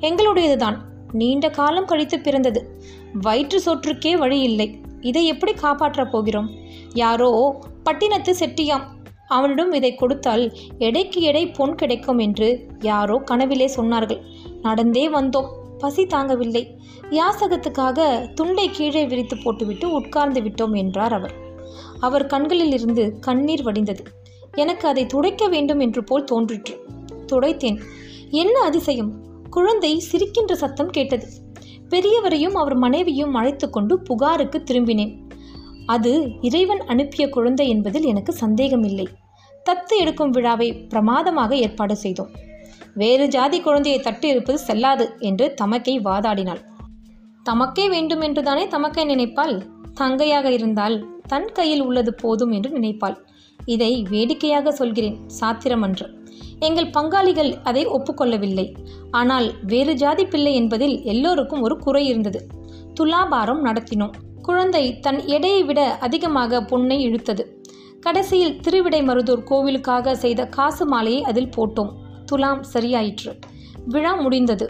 எங்களுடையதுதான். நீண்ட காலம் கழித்து பிறந்தது. வயிற்று சோற்றுக்கே வழி இல்லை. இதை எப்படி காப்பாற்றப் போகிறோம்? யாரோ பட்டினத்து செட்டியாம். அவனிடம் இதை கொடுத்தால் எடைக்கு எடை பொன் கிடைக்கும் என்று யாரோ கனவிலே சொன்னார்கள். நடந்தே வந்தோம். பசி தாங்கவில்லை. யாசகத்துக்காக துண்டை கீழே விரித்து போட்டுவிட்டு உட்கார்ந்து விட்டோம் என்றார் அவர். அவர் கண்களில் இருந்து கண்ணீர் வடிந்தது. எனக்கு அதை துடைக்க வேண்டும் என்று போல் தோன்றிற்று. துடைத்தேன். என்ன அதிசயம்? குழந்தை சிரிக்கின்ற சத்தம் கேட்டது. பெரியவரையும் அவர் மனைவியும் அழைத்து கொண்டு புகாருக்கு திரும்பினேன். அது இறைவன் அனுப்பிய குழந்தை என்பதில் எனக்கு சந்தேகமில்லை. தத்து எடுக்கும் விழாவை பிரமாதமாக ஏற்பாடு செய்தோம். வேறு ஜாதி குழந்தையை தட்டு இருப்பது செல்லாது என்று தமக்கை வாதாடினாள். தமக்கே வேண்டும் என்றுதானே தமக்கை நினைப்பாள்? தங்கையாக இருந்தால் தன் கையில் உள்ளது போதும் என்று நினைப்பாள். இதை வேடிக்கையாக சொல்கிறேன் சாத்திரம் அன்று எங்கள் பங்காளிகள் அதை ஒப்புக்கொள்ளவில்லை. ஆனால் வேறு ஜாதி பிள்ளை என்பதில் எல்லோருக்கும் ஒரு குறை இருந்தது. துலாபாரம் நடத்தினோம். குழந்தை தன் எடையை விட அதிகமாக பொன்னை இழுத்தது. கடைசியில் திருவிடை மருதூர் கோவிலுக்காக செய்த காசு மாலையை அதில் போட்டோம். துலாம் சரியாயிற்று. விழா முடிந்தது.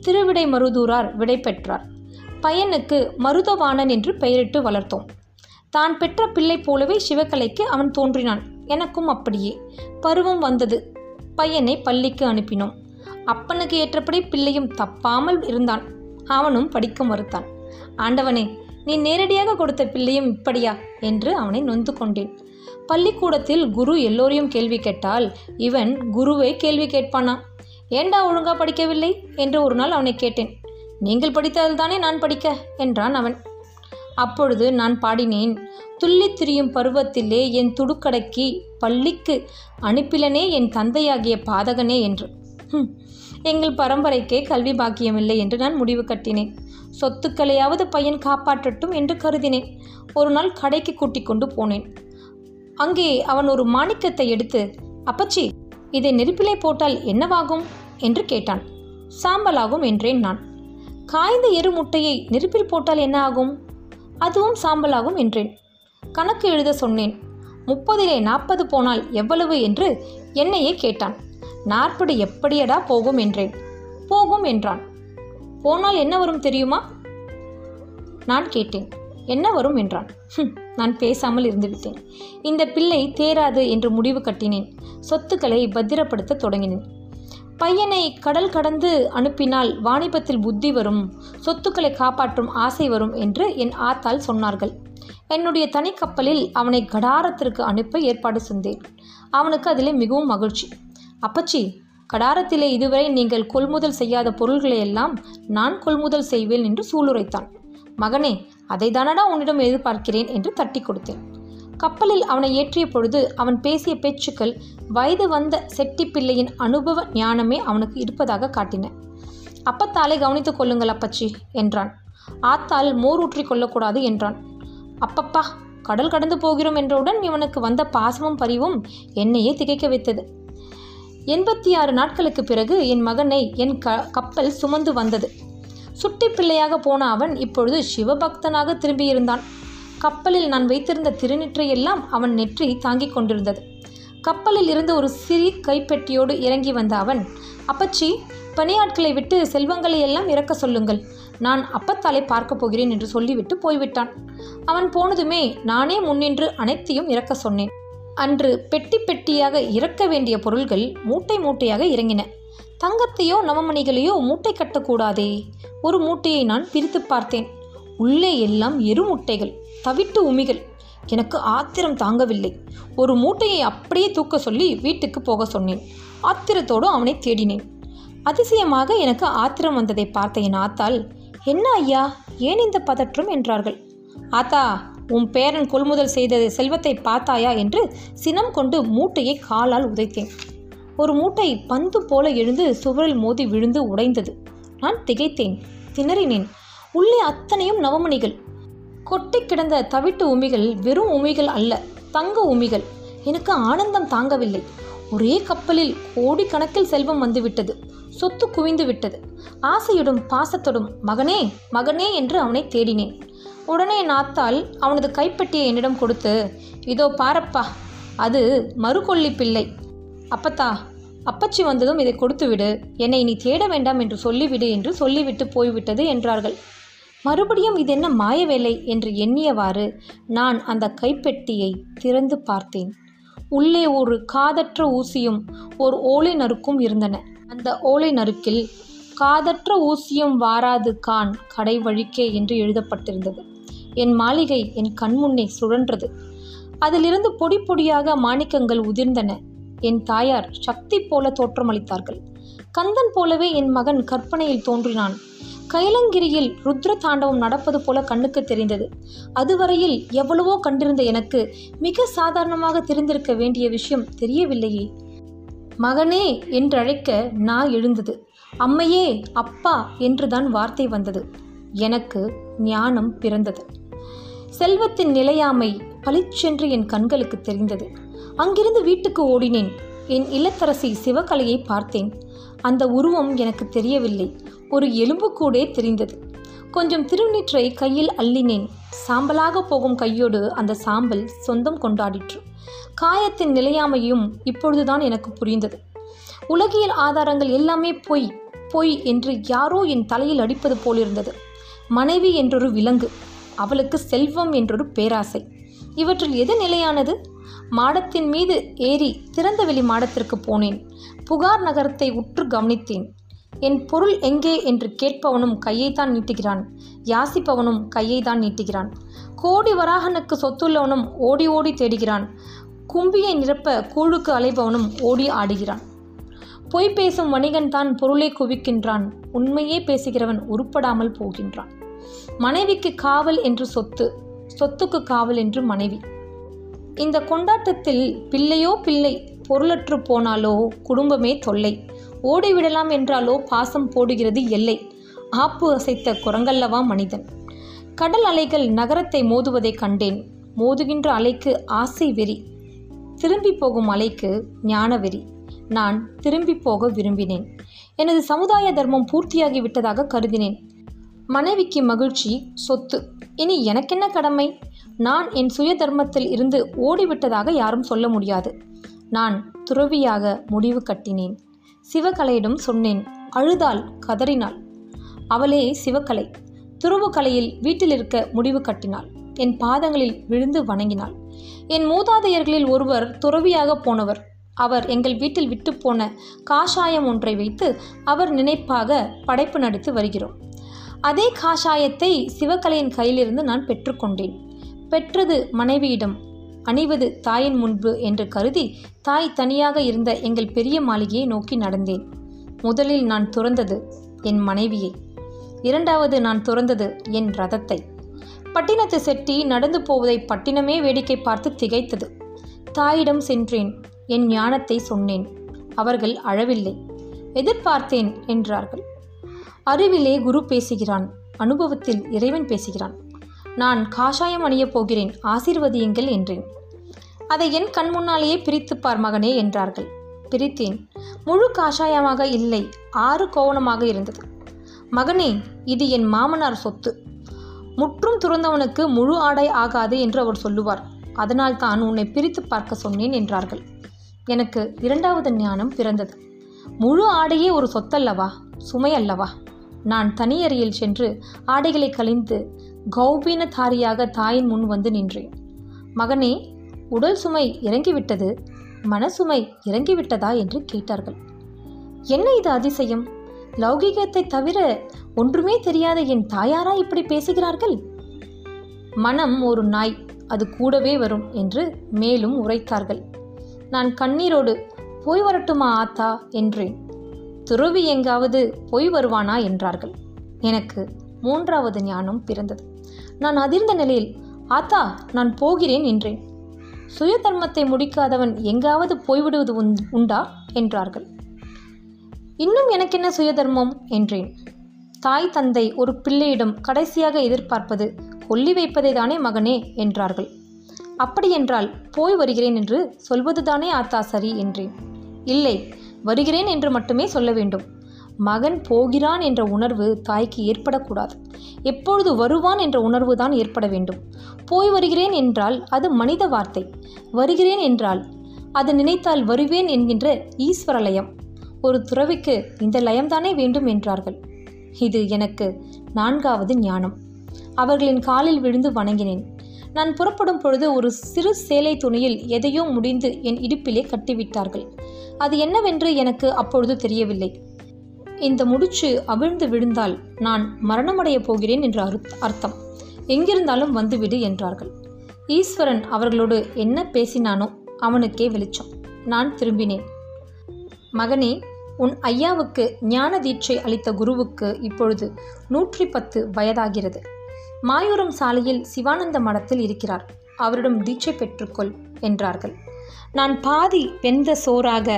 திருவிடை மருதூரார் விடை பெற்றார். பையனுக்கு மருதவாணன் என்று பெயரிட்டு வளர்த்தோம். தான் பெற்ற பிள்ளை போலவே சிவகலைக்கு அவன் தோன்றினான். எனக்கும் அப்படியே. பருவம் வந்தது. பையனை பள்ளிக்கு அனுப்பினோம். அப்பனுக்கு ஏற்றபடி பிள்ளையும் தப்பாமல் இருந்தான். அவனும் படிக்க மறுத்தான். ஆண்டவனே நீ நேரடியாக கொடுத்த பிள்ளையும் இப்படியா? என்று அவனை நொந்து கொண்டேன். பள்ளிக்கூடத்தில் குரு எல்லோரையும் கேள்வி கேட்டால் இவன் குருவை கேள்வி கேட்பானா? ஏண்டா ஒழுங்கா படிக்கவில்லை? என்று ஒரு நாள் அவனை கேட்டேன். நீங்கள் படித்ததில் தானே நான் படிக்க? என்றான் அவன். அப்பொழுது நான் பாடினேன் துள்ளி திரியும் பருவத்திலே என் துடுக்கடக்கி பள்ளிக்கு அனுப்பிலனே என் தந்தையாகிய பாதகனே என்று. எங்கள் பரம்பரைக்கே கல்வி பாக்கியமில்லை என்று நான் முடிவு கட்டினேன். சொத்துக்களையாவது பையன் காப்பாற்றட்டும் என்று கருதினேன். ஒரு நாள் கடைக்கு கூட்டிக் கொண்டு போனேன். அங்கே அவன் ஒரு மாணிக்கத்தை எடுத்து அப்பச்சி இதை நெருப்பிலே போட்டால் என்னவாகும்? என்று கேட்டான். சாம்பலாகும் என்றேன் நான். காய்ந்த எரு முட்டையை நெருப்பில் போட்டால் என்ன ஆகும்? அதுவும் சாம்பலாகும் என்றேன். கணக்கு எழுத சொன்னேன். முப்பதிலே நாற்பது போனால் எவ்வளவு என்று என்னையே கேட்டான். நாற்பது எப்படியடா போகும் என்றேன். போகும் என்றான். போனால் என்ன வரும் தெரியுமா? நான் கேட்டேன். என்ன வரும் என்றான். "ஹும், நான் பேசாமல் இருந்துவிட்டேன். இந்த பிள்ளை தேராது என்று முடிவு கட்டினேன். சொத்துக்களை பத்திரப்படுத்த தொடங்கினேன். பையனை கடல் கடந்து அனுப்பினால் வாணிபத்தில் புத்தி வரும் சொத்துக்களை காப்பாற்றும் ஆசை வரும் என்று என் ஆத்தால் சொன்னார்கள். என்னுடைய தனி கப்பலில் அவனை கடாரத்திற்கு அனுப்ப ஏற்பாடு செய்தேன் அவனுக்கு அதிலே மிகவும் மகிழ்ச்சி. அப்பச்சி கடாரத்திலே இதுவரை நீங்கள் கொள்முதல் செய்யாத பொருள்களை எல்லாம் நான் கொள்முதல் செய்வேன் என்று சூளுரைத்தான். மகனே அதை தானடா உன்னிடம் எதிர்பார்க்கிறேன் என்று தட்டி கொடுத்தேன். கப்பலில் அவனை ஏற்றிய பொழுது அவன் பேசிய பேச்சுக்கள் வயது வந்த செட்டிப்பிள்ளையின் அனுபவ ஞானமே அவனுக்கு இருப்பதாக காட்டின. அப்பத்தாலே கவனித்துக் கொள்ளுங்கள் அப்பச்சி என்றான். ஆத்தால் மோர் ஊற்றிக் கொள்ளக்கூடாது என்றான். அப்பப்பா கடல் கடந்து போகிறோம் என்றவுடன் இவனுக்கு வந்த பாசமும் பரிவும் என்னையே திகைக்க வைத்தது. எண்பத்தி ஆறு நாட்களுக்கு பிறகு என் மகனை என் க கப்பல் சுமந்து வந்தது. சுட்டி பிள்ளையாக போன அவன் இப்பொழுது சிவபக்தனாக திரும்பியிருந்தான். கப்பலில் நான் வைத்திருந்த திருநெற்றையெல்லாம் அவன் நெற்றி தாங்கிக் கொண்டிருந்தது. கப்பலில் இருந்து ஒரு சிறி கைப்பெட்டியோடு இறங்கி வந்த அவன் அப்பச்சி பணியாட்களை விட்டு செல்வங்களை எல்லாம் இறக்க சொல்லுங்கள். நான் அப்பத்தாலை பார்க்க போகிறேன் என்று சொல்லிவிட்டு போய்விட்டான். அவன் போனதுமே நானே முன்னின்று அனைத்தையும் இறக்க சொன்னேன். அன்று பெட்டி பெட்டியாக இறக்க வேண்டிய பொருள்கள் மூட்டை மூட்டையாக இறங்கின. தங்கத்தையோ நவமணிகளையோ மூட்டை கட்டக்கூடாதே. ஒரு மூட்டையை நான் பிரித்து பார்த்தேன். உள்ளே எல்லாம் எருமுட்டைகள் தவிட்டு உமிகள். எனக்கு ஆத்திரம் தாங்கவில்லை. ஒரு மூட்டையை அப்படியே தூக்க சொல்லி வீட்டுக்கு போக சொன்னேன். ஆத்திரத்தோடு அவனை தேடினேன். அதிசயமாக எனக்கு ஆத்திரம் வந்ததை பார்த்த என் ஆத்தாள் என்ன ஐயா ஏன் இந்த பதற்றம்? என்றார்கள். ஆத்தா உன் பேரன் கொள்முதல் செய்த செல்வத்தை பார்த்தாயா? என்று சினம் கொண்டு மூட்டையை காலால் உதைத்தேன். ஒரு மூட்டை பந்து போல எழுந்து சுவரில் மோதி விழுந்து உடைந்தது. நான் திகைத்தேன் திணறினேன். உள்ளே அத்தனையும் நவமணிகள். கொட்டி கிடந்த தவிட்டு உமிகள் வெறும் உமிகள் அல்ல தங்க உமிகள். எனக்கு ஆனந்தம் தாங்கவில்லை. ஒரே கப்பலில் கோடிக்கணக்கில் செல்வம் வந்துவிட்டது. சொத்து குவிந்து விட்டது. ஆசையுடும் பாசத்தோடும் மகனே மகனே என்று அவனை தேடினேன். உடனே நாத்தால் அவனது கைப்பெட்டியை என்னிடம் கொடுத்து இதோ பாரப்பா அது மறுகொல்லி பிள்ளை. அப்பத்தா அப்பச்சி வந்ததும் இதை கொடுத்துவிடு. என்னை நீ தேட வேண்டாம் என்று சொல்லிவிடு என்று சொல்லிவிட்டு போய்விட்டது என்றார்கள். மறுபடியும் இது என்ன மாய வேலை என்று எண்ணியவாறு நான் அந்த கைப்பெட்டியை திறந்து பார்த்தேன். உள்ளே ஒரு காதற்ற ஊசியும் ஒரு ஓலை நறுக்கும் இருந்தன. அந்த ஓலை நறுக்கில் காதற்ற ஊசியும் வாராது கான் கடை வழிக்கே என்று எழுதப்பட்டிருந்தது. என் மாளிகை என் கண்முன்னே சுழன்றது. அதிலிருந்து பொடி பொடியாக மாணிக்கங்கள் உதிர்ந்தன. என் தாயார் சக்தி போல தோற்றமளித்தார்கள். கந்தன் போலவே என் மகன் கற்பனையில் தோன்றினான். கைலங்கிரியில் ருத்ர தாண்டவம் நடப்பது போல கண்ணுக்கு தெரிந்தது. அதுவரையில் எவ்வளவோ கண்டிருந்த எனக்கு மிக சாதாரணமாக தெரிந்திருக்க வேண்டிய விஷயம் தெரியவில்லையே. மகனே என்றழைக்க நான் எழுந்தது. அம்மையே அப்பா என்றுதான் வார்த்தை வந்தது. எனக்கு ஞானம் பிறந்தது. செல்வத்தின் நிலையாமை பளிச்சென்று என் கண்களுக்கு தெரிந்தது. அங்கிருந்து வீட்டுக்கு ஓடினேன். என் இல்லத்தரசி சிவகலையை பார்த்தேன். அந்த உருவம் எனக்கு தெரியவில்லை. ஒரு எலும்புக்கூடே தெரிந்தது. கொஞ்சம் திருநீற்றை கையில் அள்ளினேன். சாம்பலாக போகும் கையோடு அந்த சாம்பல் சொந்தம் கொண்டாடிற்று. காயத்தின் நிலையாமையும் இப்பொழுதுதான் எனக்கு புரிந்தது. உலகியல் ஆதாரங்கள் எல்லாமே பொய் பொய் என்று யாரோ என் தலையில் அடிப்பது போலிருந்தது. மனைவி என்றொரு விலங்கு அவளுக்கு செல்வம் என்றொரு பேராசை. இவற்றில் எது நிலையானது? மாடத்தின் மீது ஏறி திறந்தவெளி மாடத்திற்கு போனேன். புகார் நகரத்தை உற்று கவனித்தேன். என் பொருள் எங்கே என்று கேட்பவனும் கையைத்தான் நீட்டுகிறான். யாசிப்பவனும் கையைத்தான் நீட்டுகிறான். கோடி வராகனுக்கு சொத்துள்ளவனும் ஓடி ஓடி தேடுகிறான். கும்பியை நிரப்ப கூழுக்கு அலைபவனும் ஓடி ஆடுகிறான். பொய் பேசும் வணிகன் தான் பொருளை குவிக்கின்றான். உண்மையே பேசுகிறவன் உருப்படாமல் போகின்றான். மனைவிக்கு காவல் என்று சொத்து சொத்துக்கு காவல் என்று மனைவி. இந்த கொண்டாட்டத்தில் பிள்ளையோ பிள்ளை பொருளற்று போனாலோ குடும்பமே தொல்லை. ஓடிவிடலாம் என்றாலோ பாசம் போடுகிறது எல்லை. ஆப்பு அசைத்த குரங்கல்லவா மனிதன். கடல் அலைகள் நகரத்தை மோதுவதை கண்டேன். மோதுகின்ற அலைக்கு ஆசை வெறி. திரும்பி போகும் அலைக்கு ஞான வெறி. நான் திரும்பி போக விரும்பினேன். எனது சமுதாய தர்மம் பூர்த்தியாகி விட்டதாக கருதினேன். மனைவிக்கு மகிழ்ச்சி சொத்து. இனி எனக்கென்ன கடமை? நான் என் சுய தர்மத்தில் இருந்து ஓடிவிட்டதாக யாரும் சொல்ல முடியாது. நான் துறவியாக முடிவு கட்டினேன். சிவகலையிடம் சொன்னேன் அழுதாள் கதறினாள். அவளே சிவகலை. துருவு கலையில் வீட்டில் இருக்க முடிவு கட்டினாள். என் பாதங்களில் விழுந்து வணங்கினாள். என் மூதாதையர்களில் ஒருவர் துறவியாக போனவர். அவர் எங்கள் வீட்டில் விட்டு போன காஷாயம் ஒன்றை வைத்து அவர் நினைப்பாக படைப்பு நடித்து வருகிறோம். அதே காஷாயத்தை சிவகலையின் கையிலிருந்து நான் பெற்றுக்கொண்டேன் பெற்றது மனைவியிடம் அணிவது தாயின் முன்பு என்று கருதி தாய் தனியாக இருந்த எங்கள் பெரிய மாளிகையை நோக்கி நடந்தேன். முதலில் நான் துறந்தது என் மனைவியை. இரண்டாவது நான் துறந்தது என் ரதத்தை. பட்டினத்து செட்டி நடந்து போவதை பட்டினமே வேடிக்கை பார்த்து திகைத்தது. தாயிடம் சென்றேன் என் ஞானத்தை சொன்னேன். அவர்கள் அழவில்லை. எதிர்பார்த்தேன் என்றார்கள். அறிவிலே குரு பேசுகிறான் அனுபவத்தில் இறைவன் பேசுகிறான். நான் காஷாயம் அணியப் போகிறேன் ஆசீர்வதியுங்கள் என்றேன். அதை என் கண் முன்னாலேயே பிரித்துப்பார் மகனே என்றார்கள். பிரித்தேன். முழு காஷாயமாக இல்லை ஆறு கோவணமாக இருந்தது. மகனே இது என் மாமனார் சொத்து. முற்றும் துறந்தவனுக்கு முழு ஆடை ஆகாது என்று அவர் சொல்லுவார். அதனால் தான் உன்னை பிரித்து பார்க்க சொன்னேன் என்றார்கள். எனக்கு இரண்டாவது ஞானம் பிறந்தது. முழு ஆடையே ஒரு சொத்தல்லவா சுமை அல்லவா நான் தனியறையில் சென்று ஆடைகளை கழிந்து கௌபீனதாரியாக தாயின் முன் வந்து நின்றேன். மகனே உடல் சுமை இறங்கிவிட்டது மனசுமை இறங்கிவிட்டதா என்று கேட்டார்கள். என்ன இது அதிசயம்? லௌகிகத்தை தவிர ஒன்றுமே தெரியாத என் தாயாரா இப்படி பேசுகிறார்கள்? மனம் ஒரு நாய் அது கூடவே வரும் என்று மேலும் உரைத்தார்கள். நான் கண்ணீரோடு போய் வரட்டுமா ஆத்தா? என்றேன். துறவி எங்காவது போய் வருவானா? என்றார்கள். எனக்கு மூன்றாவது ஞானம் பிறந்தது. நான் அதிர்ந்த நிலையில் ஆத்தா நான் போகிறேன் என்றேன். சுய தர்மத்தை முடிக்காதவன் எங்காவது போய்விடுவது உண்- உண்டா? என்றார்கள். இன்னும் எனக்கென்ன சுயதர்மம்? என்றேன். தாய் தந்தை ஒரு பிள்ளையிடம் கடைசியாக எதிர்பார்ப்பது கொல்லி வைப்பதை தானே மகனே? என்றார்கள். அப்படியென்றால் போய் வருகிறேன் என்று சொல்வதுதானே ஆத்தா சரி? என்றேன். இல்லை வருகிறேன் என்று மட்டுமே சொல்ல வேண்டும். மகன் போகிறான் என்ற உணர்வு தாய்க்கு ஏற்படக்கூடாது. எப்பொழுது வருவான் என்ற உணர்வு தான் ஏற்பட வேண்டும். போய் வருகிறேன் என்றால் அது மனித வார்த்தை. வருகிறேன் என்றால் அது நினைத்தால் வருவேன் என்கின்ற ஈஸ்வர லயம். ஒரு துறவிக்கு இந்த லயம்தானே வேண்டும் என்றார்கள். இது எனக்கு நான்காவது ஞானம். அவர்களின் காலில் விழுந்து வணங்கினேன். நான் புறப்படும் பொழுது ஒரு சிறு சேலை துணியில் எதையோ முடிந்து என் இடுப்பிலே கட்டிவிட்டார்கள். அது என்னவென்று எனக்கு அப்பொழுது தெரியவில்லை. இந்த முடிச்சு அவிழ்ந்து விழுந்தால் நான் மரணமடையப் போகிறேன் என்று அர்த்தம். எங்கிருந்தாலும் வந்துவிடு என்றார்கள். ஈஸ்வரன் அவர்களோடு என்ன பேசினானோ அவனுக்கே வெளிச்சம். நான் திரும்பினேன். மகனே உன் ஐயாவுக்கு ஞான தீட்சை அளித்த குருவுக்கு இப்பொழுது நூற்றி பத்து வயதாகிறது. மாயூரம் சாலையில் சிவானந்த மடத்தில் இருக்கிறார். அவரிடம் தீட்சை பெற்றுக்கொள் என்றார்கள். நான் பாதி வெந்த சோறாக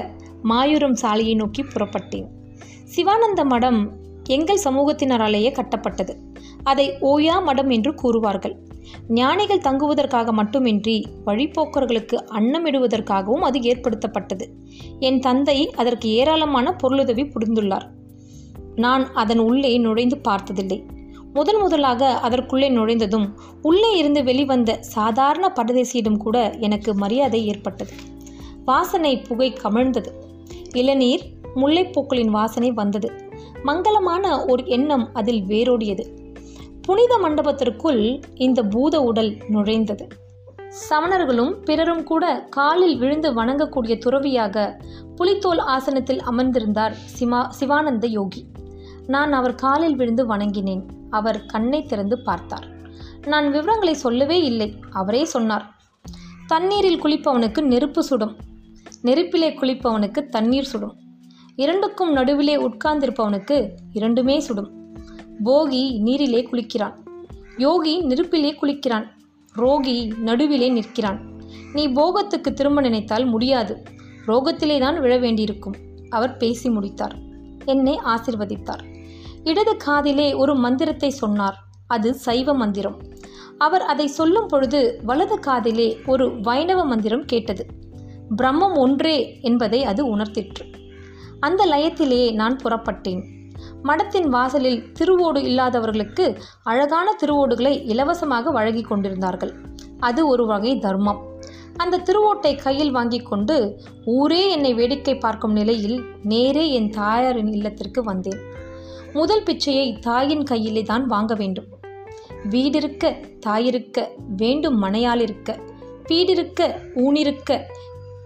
மாயூரம் சாலையை நோக்கி புறப்பட்டேன். சிவானந்த மடம் எங்கள் சமூகத்தினராலேயே கட்டப்பட்டது. அதை ஓயா மடம் என்று கூறுவார்கள். ஞானிகள் தங்குவதற்காக மட்டுமின்றி வழிப்போக்கர்களுக்கு அன்னமிடுவதற்காகவும் அது ஏற்படுத்தப்பட்டது. என் தந்தை அதற்கு ஏராளமான பொருளுதவி புரிந்துள்ளார். நான் அதன் உள்ளே நுழைந்து பார்த்ததில்லை. முதன் முதலாக அதற்குள்ளே நுழைந்ததும் உள்ளே இருந்து வெளிவந்த சாதாரண பரதேசியிடம் கூட எனக்கு மரியாதை ஏற்பட்டது. வாசனை புகை கமிழ்ந்தது. இளநீர் முல்லைப்பூக்களின் வாசனை வந்தது. மங்களமான ஒரு எண்ணம் அதில் வேரோடியது. புனித மண்டபத்திற்குள் இந்த பூத உடல் நுழைந்தது. சமணர்களும் பிறரும் கூட காலில் விழுந்து வணங்கக்கூடிய துறவியாக புலித்தோல் ஆசனத்தில் அமர்ந்திருந்தார் சிமா சிவானந்த யோகி. நான் அவர் காலில் விழுந்து வணங்கினேன். அவர் கண்ணை திறந்து பார்த்தார். நான் விவரங்களை சொல்லவே இல்லை அவரே சொன்னார். தண்ணீரில் குளிப்பவனுக்கு நெருப்பு சுடும். நெருப்பிலே குளிப்பவனுக்கு தண்ணீர் சுடும். இரண்டுக்கும் நடுவிலே உட்கார்ந்திருப்பவனுக்கு இரண்டுமே சுடும். போகி நீரிலே குளிக்கிறான். யோகி நெருப்பிலே குளிக்கிறான். ரோகி நடுவிலே நிற்கிறான். நீ போகத்துக்கு திரும்ப நினைத்தால் முடியாது. ரோகத்திலே தான் விழ வேண்டியிருக்கும். அவர் பேசி முடித்தார். என்னை ஆசிர்வதித்தார். இடது காதிலே ஒரு மந்திரத்தை சொன்னார். அது சைவ மந்திரம். அவர் அதை சொல்லும் பொழுது வலது காதிலே ஒரு வைணவ மந்திரம் கேட்டது. பிரம்மம் ஒன்றே என்பதை அது உணர்த்திற்று. அந்த லயத்திலேயே நான் புறப்பட்டேன். மடத்தின் வாசலில் திருவோடு இல்லாதவர்களுக்கு அழகான திருவோடுகளை இலவசமாக வழங்கி கொண்டிருந்தார்கள். அது ஒரு வகை தர்மம். அந்த திருவோட்டை கையில் வாங்கி கொண்டு ஊரே என்னை வேடிக்கை பார்க்கும் நிலையில் நேரே என் தாயாரின் இல்லத்திற்கு வந்தேன். முதல் பிச்சையை தாயின் கையிலே தான் வாங்க வேண்டும். வீடிருக்க தாயிருக்க வேண்டும் மனையாளிருக்க வீடிருக்க ஊனிருக்க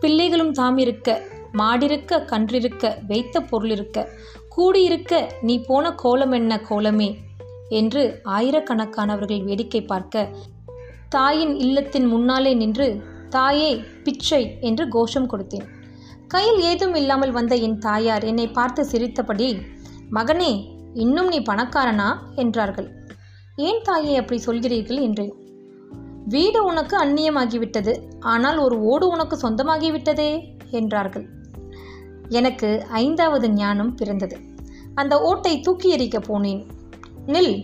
பிள்ளைகளும் தாமிருக்க மாடிருக்க கன்றிருக்க வைத்த பொருளிருக்க கூடியிருக்க நீ போன கோலம் என்ன கோலமே என்று ஆயிரக்கணக்கானவர்கள் வேடிக்கை பார்க்க தாயின் இல்லத்தின் முன்னாலே நின்று தாயே பிச்சை என்று கோஷம் கொடுத்தேன். கையில் ஏதும் இல்லாமல் வந்த என் தாயார் என்னை பார்த்து சிரித்தபடி மகனே இன்னும் நீ பணக்காரனா? என்றார்கள். ஏன் தாயை அப்படி சொல்கிறீர்கள்? என்றேன். வீடு உனக்கு அந்நியமாகிவிட்டது ஆனால் ஒரு ஓடு உனக்கு சொந்தமாகிவிட்டதே என்றார்கள். எனக்கு ஐந்தாவது ஞானம் பிறந்தது. அந்த ஓட்டை தூக்கி எறிக்க போனேன். நில்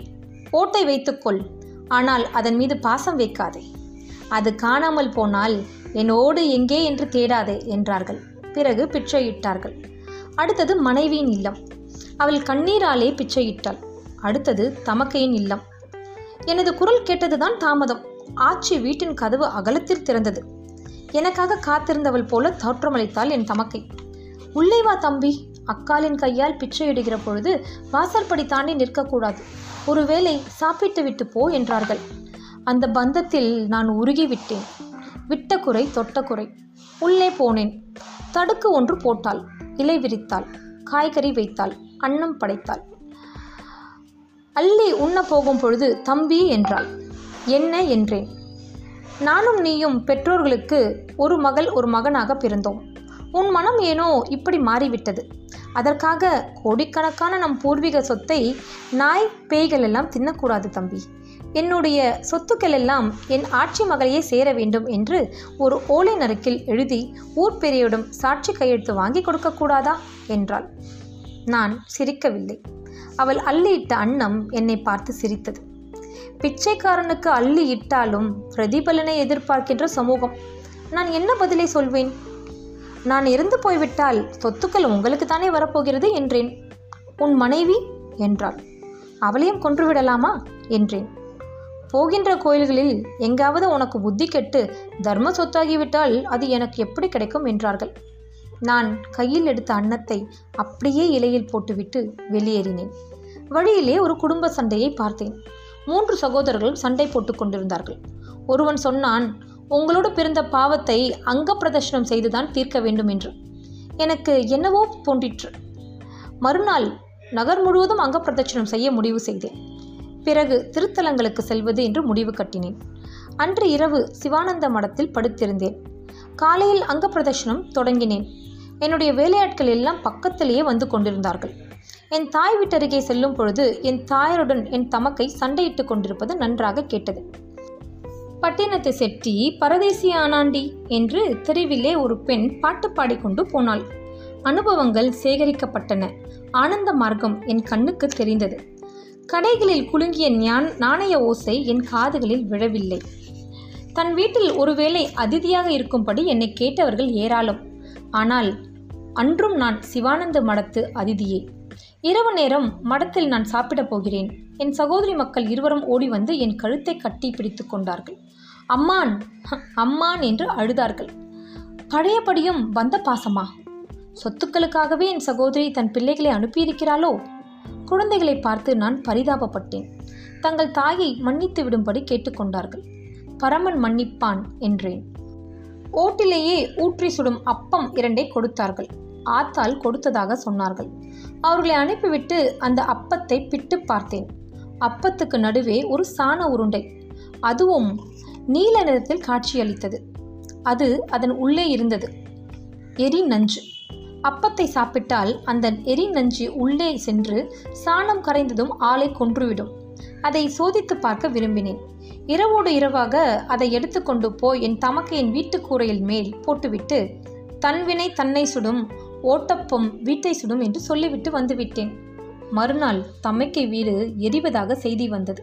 ஓட்டை வைத்துக்கொள். ஆனால் அதன் மீது பாசம் வைக்காதே. அது காணாமல் போனால் என் ஓடு எங்கே என்று தேடாதே என்றார்கள். பிறகு பிச்சையிட்டார்கள். அடுத்தது மனைவியின் இல்லம். அவள் கண்ணீராலே பிச்சையிட்டாள். அடுத்தது தமக்கையின் இல்லம். எனது குரல் கேட்டதுதான் தாமதம். ஆச்சி வீட்டின் கதவு அகலத்தில் திறந்தது. எனக்காக காத்திருந்தவள் போல தோற்றமளித்தாள் என் தமக்கை. உள்ளே வா தம்பி. அக்காலின் கையால் பிச்சையிடுகிற பொழுது வாசற்படி தாண்டி நிற்கக்கூடாது. ஒருவேளை சாப்பிட்டு விட்டு போ என்றார்கள். அந்த பந்தத்தில் நான் உருகி விட்டேன் விட்ட குறை தொட்ட குறை. உள்ளே போனேன். தடுக்கு ஒன்று போட்டாள். இலை விரித்தாள். காய்கறி வைத்தாள். அன்னம் படைத்தாள். அள்ளி உண்ண போகும் பொழுது தம்பி என்றாள். என்ன என்றேன். நானும் நீயும் பெற்றோர்களுக்கு ஒரு மகள் ஒரு மகனாக பிறந்தோம். உன் மனம் ஏனோ இப்படி மாறிவிட்டது. அதற்காக கோடிக்கணக்கான நம் பூர்வீக சொத்தை நாய் பேய்கள் எல்லாம் தின்னக்கூடாது தம்பி. என்னுடைய சொத்துக்கள் எல்லாம் என் ஆட்சி மகளையே சேர வேண்டும் என்று ஒரு ஓலை நறுக்கில் எழுதி ஊர் பெரியோடும் சாட்சி கையெழுத்து வாங்கி கொடுக்கக்கூடாதா என்றாள். நான் சிரிக்கவில்லை. அவள் அள்ளியிட்ட அன்னம் என்னை பார்த்து சிரித்தது. பிச்சைக்காரனுக்கு அள்ளி இட்டாலும் பிரதிபலனை எதிர்பார்க்கின்ற சமூகம். நான் என்ன பதிலை சொல்வேன்? நான் இறந்து போய்விட்டால் சொத்துக்கள் உங்களுக்கு தானே வரப்போகிறது என்றேன். உன் மனைவி என்றாள். அவளையும் கொன்றுவிடலாமா என்றேன். போகின்ற கோயில்களில் எங்காவது உனக்கு புத்தி கெட்டு தர்ம சொத்தாகிவிட்டால் அது எனக்கு எப்படி கிடைக்கும் என்றார்கள். நான் கையில் எடுத்த அன்னத்தை அப்படியே இலையில் போட்டுவிட்டு வெளியேறினேன். வழியிலே ஒரு குடும்ப சண்டையை பார்த்தேன். மூன்று சகோதரர்கள் சண்டை போட்டுக் கொண்டிருந்தார்கள். ஒருவன் சொன்னான் உங்களோடு பிறந்த பாவத்தை அங்க பிரதர்ஷனம் செய்துதான் தீர்க்க வேண்டும் என்று. எனக்கு என்னவோ தோன்றிற்று. மறுநாள் நகர் முழுவதும் அங்க பிரதட்சணம் செய்ய முடிவு செய்தேன். பிறகு திருத்தலங்களுக்கு செல்வது என்று முடிவு கட்டினேன். அன்று இரவு சிவானந்த மடத்தில் படுத்திருந்தேன். காலையில் அங்க பிரதர்ஷனம் தொடங்கினேன். என்னுடைய வேலையாட்கள் எல்லாம் பக்கத்திலேயே வந்து கொண்டிருந்தார்கள். என் தாய் வீட்டருகே செல்லும் பொழுது என் தாயருடன் என் தமக்கை சண்டையிட்டு கொண்டிருப்பது நன்றாக கேட்டது. பட்டினத்து செட்டி பரதேசி ஆனாண்டி என்று தெருவிலே ஒரு பெண் பாட்டு பாடிக்கொண்டு போனாள். அனுபவங்கள் சேகரிக்கப்பட்டன. ஆனந்த மார்க்கம் என் கண்ணுக்கு தெரிந்தது. கடைகளில் குலுங்கிய ஞான் நாணய ஓசை என் காதுகளில் விழவில்லை. தன் வீட்டில் ஒருவேளை அதிதியாக இருக்கும்படி என்னை கேட்டவர்கள் ஏராளம். ஆனால் அன்றும் நான் சிவானந்த மடத்து அதிதியே. இரவு நேரம் மடத்தில் நான் சாப்பிடப் போகிறேன். என் சகோதரி மக்கள் இருவரும் ஓடி வந்து என் கழுத்தை கட்டி பிடித்து கொண்டார்கள். அம்மான் அம்மான் என்று அழுதார்கள். பழையபடியும் வந்த பாசமா? சொத்துக்களுக்காகவே என் சகோதரி தன் பிள்ளைகளை அனுப்பியிருக்கிறாளோ? குழந்தைகளை பார்த்து நான் பரிதாபப்பட்டேன். தங்கள் தாயை மன்னித்து விடும்படி கேட்டுக்கொண்டார்கள். பரமன் மன்னிப்பான் என்றேன். ஓட்டிலேயே ஊற்றி சுடும் அப்பம் இரண்டை கொடுத்தார்கள். ஆத்தால் கொடுத்ததாக சொன்னார்கள். அவர்களை அனுப்பிவிட்டு அந்த அப்பத்தை பிட்டு பார்த்தேன். அப்பத்துக்கு நடுவே ஒரு சாண உருண்டை. அதுவும் நீல நிறத்தில் காட்சியளித்தது. அது அதன் உள்ளே இருந்தது. எரி நஞ்சு. அப்பத்தை சாப்பிட்டால் அந்த எரி நஞ்சு உள்ளே சென்று சாணம் கரைந்ததும் ஆளை கொன்றுவிடும். அதை சோதித்து பார்க்க விரும்பினேன். இரவோடு இரவாக அதை எடுத்துக்கொண்டு போய் என் தமக்கையின் வீட்டு கூரையில் மேல் போட்டுவிட்டு தன்வினை தன்னை சுடும் ஓட்டப்பம் வீட்டை சுடும் என்று சொல்லிவிட்டு வந்துவிட்டேன். மறுநாள் தமக்கை வீடு எரிவதாக செய்தி வந்தது.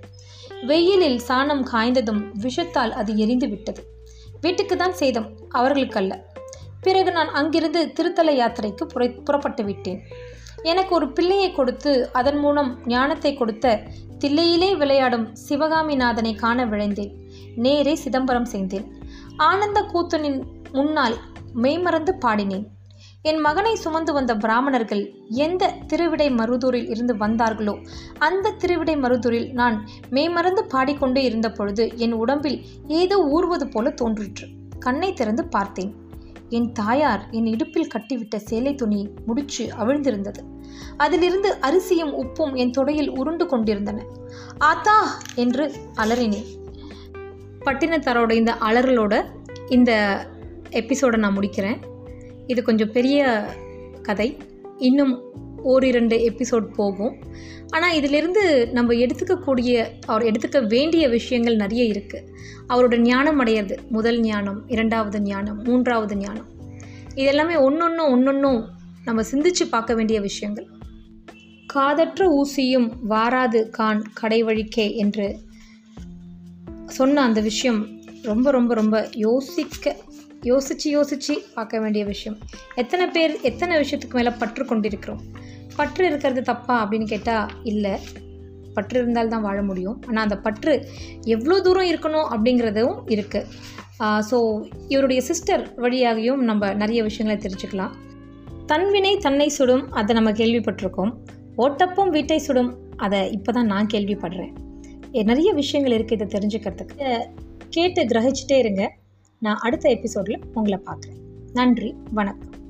வெயிலில் சாணம் காய்ந்ததும் விஷத்தால் அது எரிந்து விட்டது வீட்டுக்கு தான் சேதம் அவர்களுக்கல்ல. பிறகு நான் அங்கிருந்து திருத்தல யாத்திரைக்கு புற புறப்பட்டு விட்டேன். எனக்கு ஒரு பிள்ளையை கொடுத்து அதன் மூலம் ஞானத்தை கொடுத்த தில்லையிலே விளையாடும் சிவகாமிநாதனை காண விழைந்தேன். நேரே சிதம்பரம் செய்தேன் ஆனந்த கூத்தனின் முன்னால் மெய்மறந்து பாடினேன். என் மகனை சுமந்து வந்த பிராமணர்கள் எந்த திருவிடை மருதூரில் இருந்து வந்தார்களோ அந்த திருவிடை மருதூரில் நான் மேமறந்து பாடிக்கொண்டே இருந்த பொழுது என் உடம்பில் ஏதோ ஊறுவது போல தோன்றிற்று. கண்ணை திறந்து பார்த்தேன். என் தாயார் என் இடுப்பில் கட்டிவிட்ட சேலை துணி முடிச்சு அவிழ்ந்திருந்தது. அதிலிருந்து அரிசியும் உப்பும் என் தொடையில் உருண்டு கொண்டிருந்தன. ஆத்தா என்று அலறினேன். பட்டினத்தாரோட இந்த அலறலோட இந்த எபிசோடை நான் முடிக்கிறேன். இது கொஞ்சம் பெரிய கதை. இன்னும் ஓரிரண்டு எபிசோட் போகும். ஆனால் இதிலிருந்து நம்ம எடுத்துக்கக்கூடிய அவர் எடுத்துக்க வேண்டிய விஷயங்கள் நிறைய இருக்குது அவரோட ஞானம் அடையிறது முதல் ஞானம் இரண்டாவது ஞானம் மூன்றாவது ஞானம். இதெல்லாமே ஒன்றொன்றும் ஒன்றொன்றும் நம்ம சிந்திச்சு பார்க்க வேண்டிய விஷயங்கள். காதற்ற ஊசியும் வாராது கான் கடை வழிக்கே என்று சொன்ன அந்த விஷயம் ரொம்ப ரொம்ப ரொம்ப யோசிக்க யோசித்து யோசித்து பார்க்க வேண்டிய விஷயம். எத்தனை பேர் எத்தனை விஷயத்துக்கு மேலே பற்று கொண்டிருக்கிறோம்? பற்று இருக்கிறது தப்பா அப்படின்னு கேட்டால் இல்லை. பற்று இருந்தால் தான் வாழ முடியும். ஆனால் அந்த பற்று எவ்வளோ தூரம் இருக்கணும் அப்படிங்கிறதும் இருக்குது ஸோ இவருடைய சிஸ்டர் வழியாகவும் நம்ம நிறைய விஷயங்களை தெரிஞ்சுக்கலாம். தன்வினை தன்னை சுடும் அதை நம்ம கேள்விப்பட்டிருக்கோம். ஓட்டப்பும் வீட்டை சுடும் அதை இப்போ தான் நான் கேள்விப்படுறேன். நிறைய விஷயங்கள் இருக்குது இதை தெரிஞ்சுக்கிறதுக்கு. கேட்டு கிரகிச்சிட்டே இருங்க. நான் அடுத்த எபிசோடில் உங்களை பார்க்குறேன். நன்றி வணக்கம்.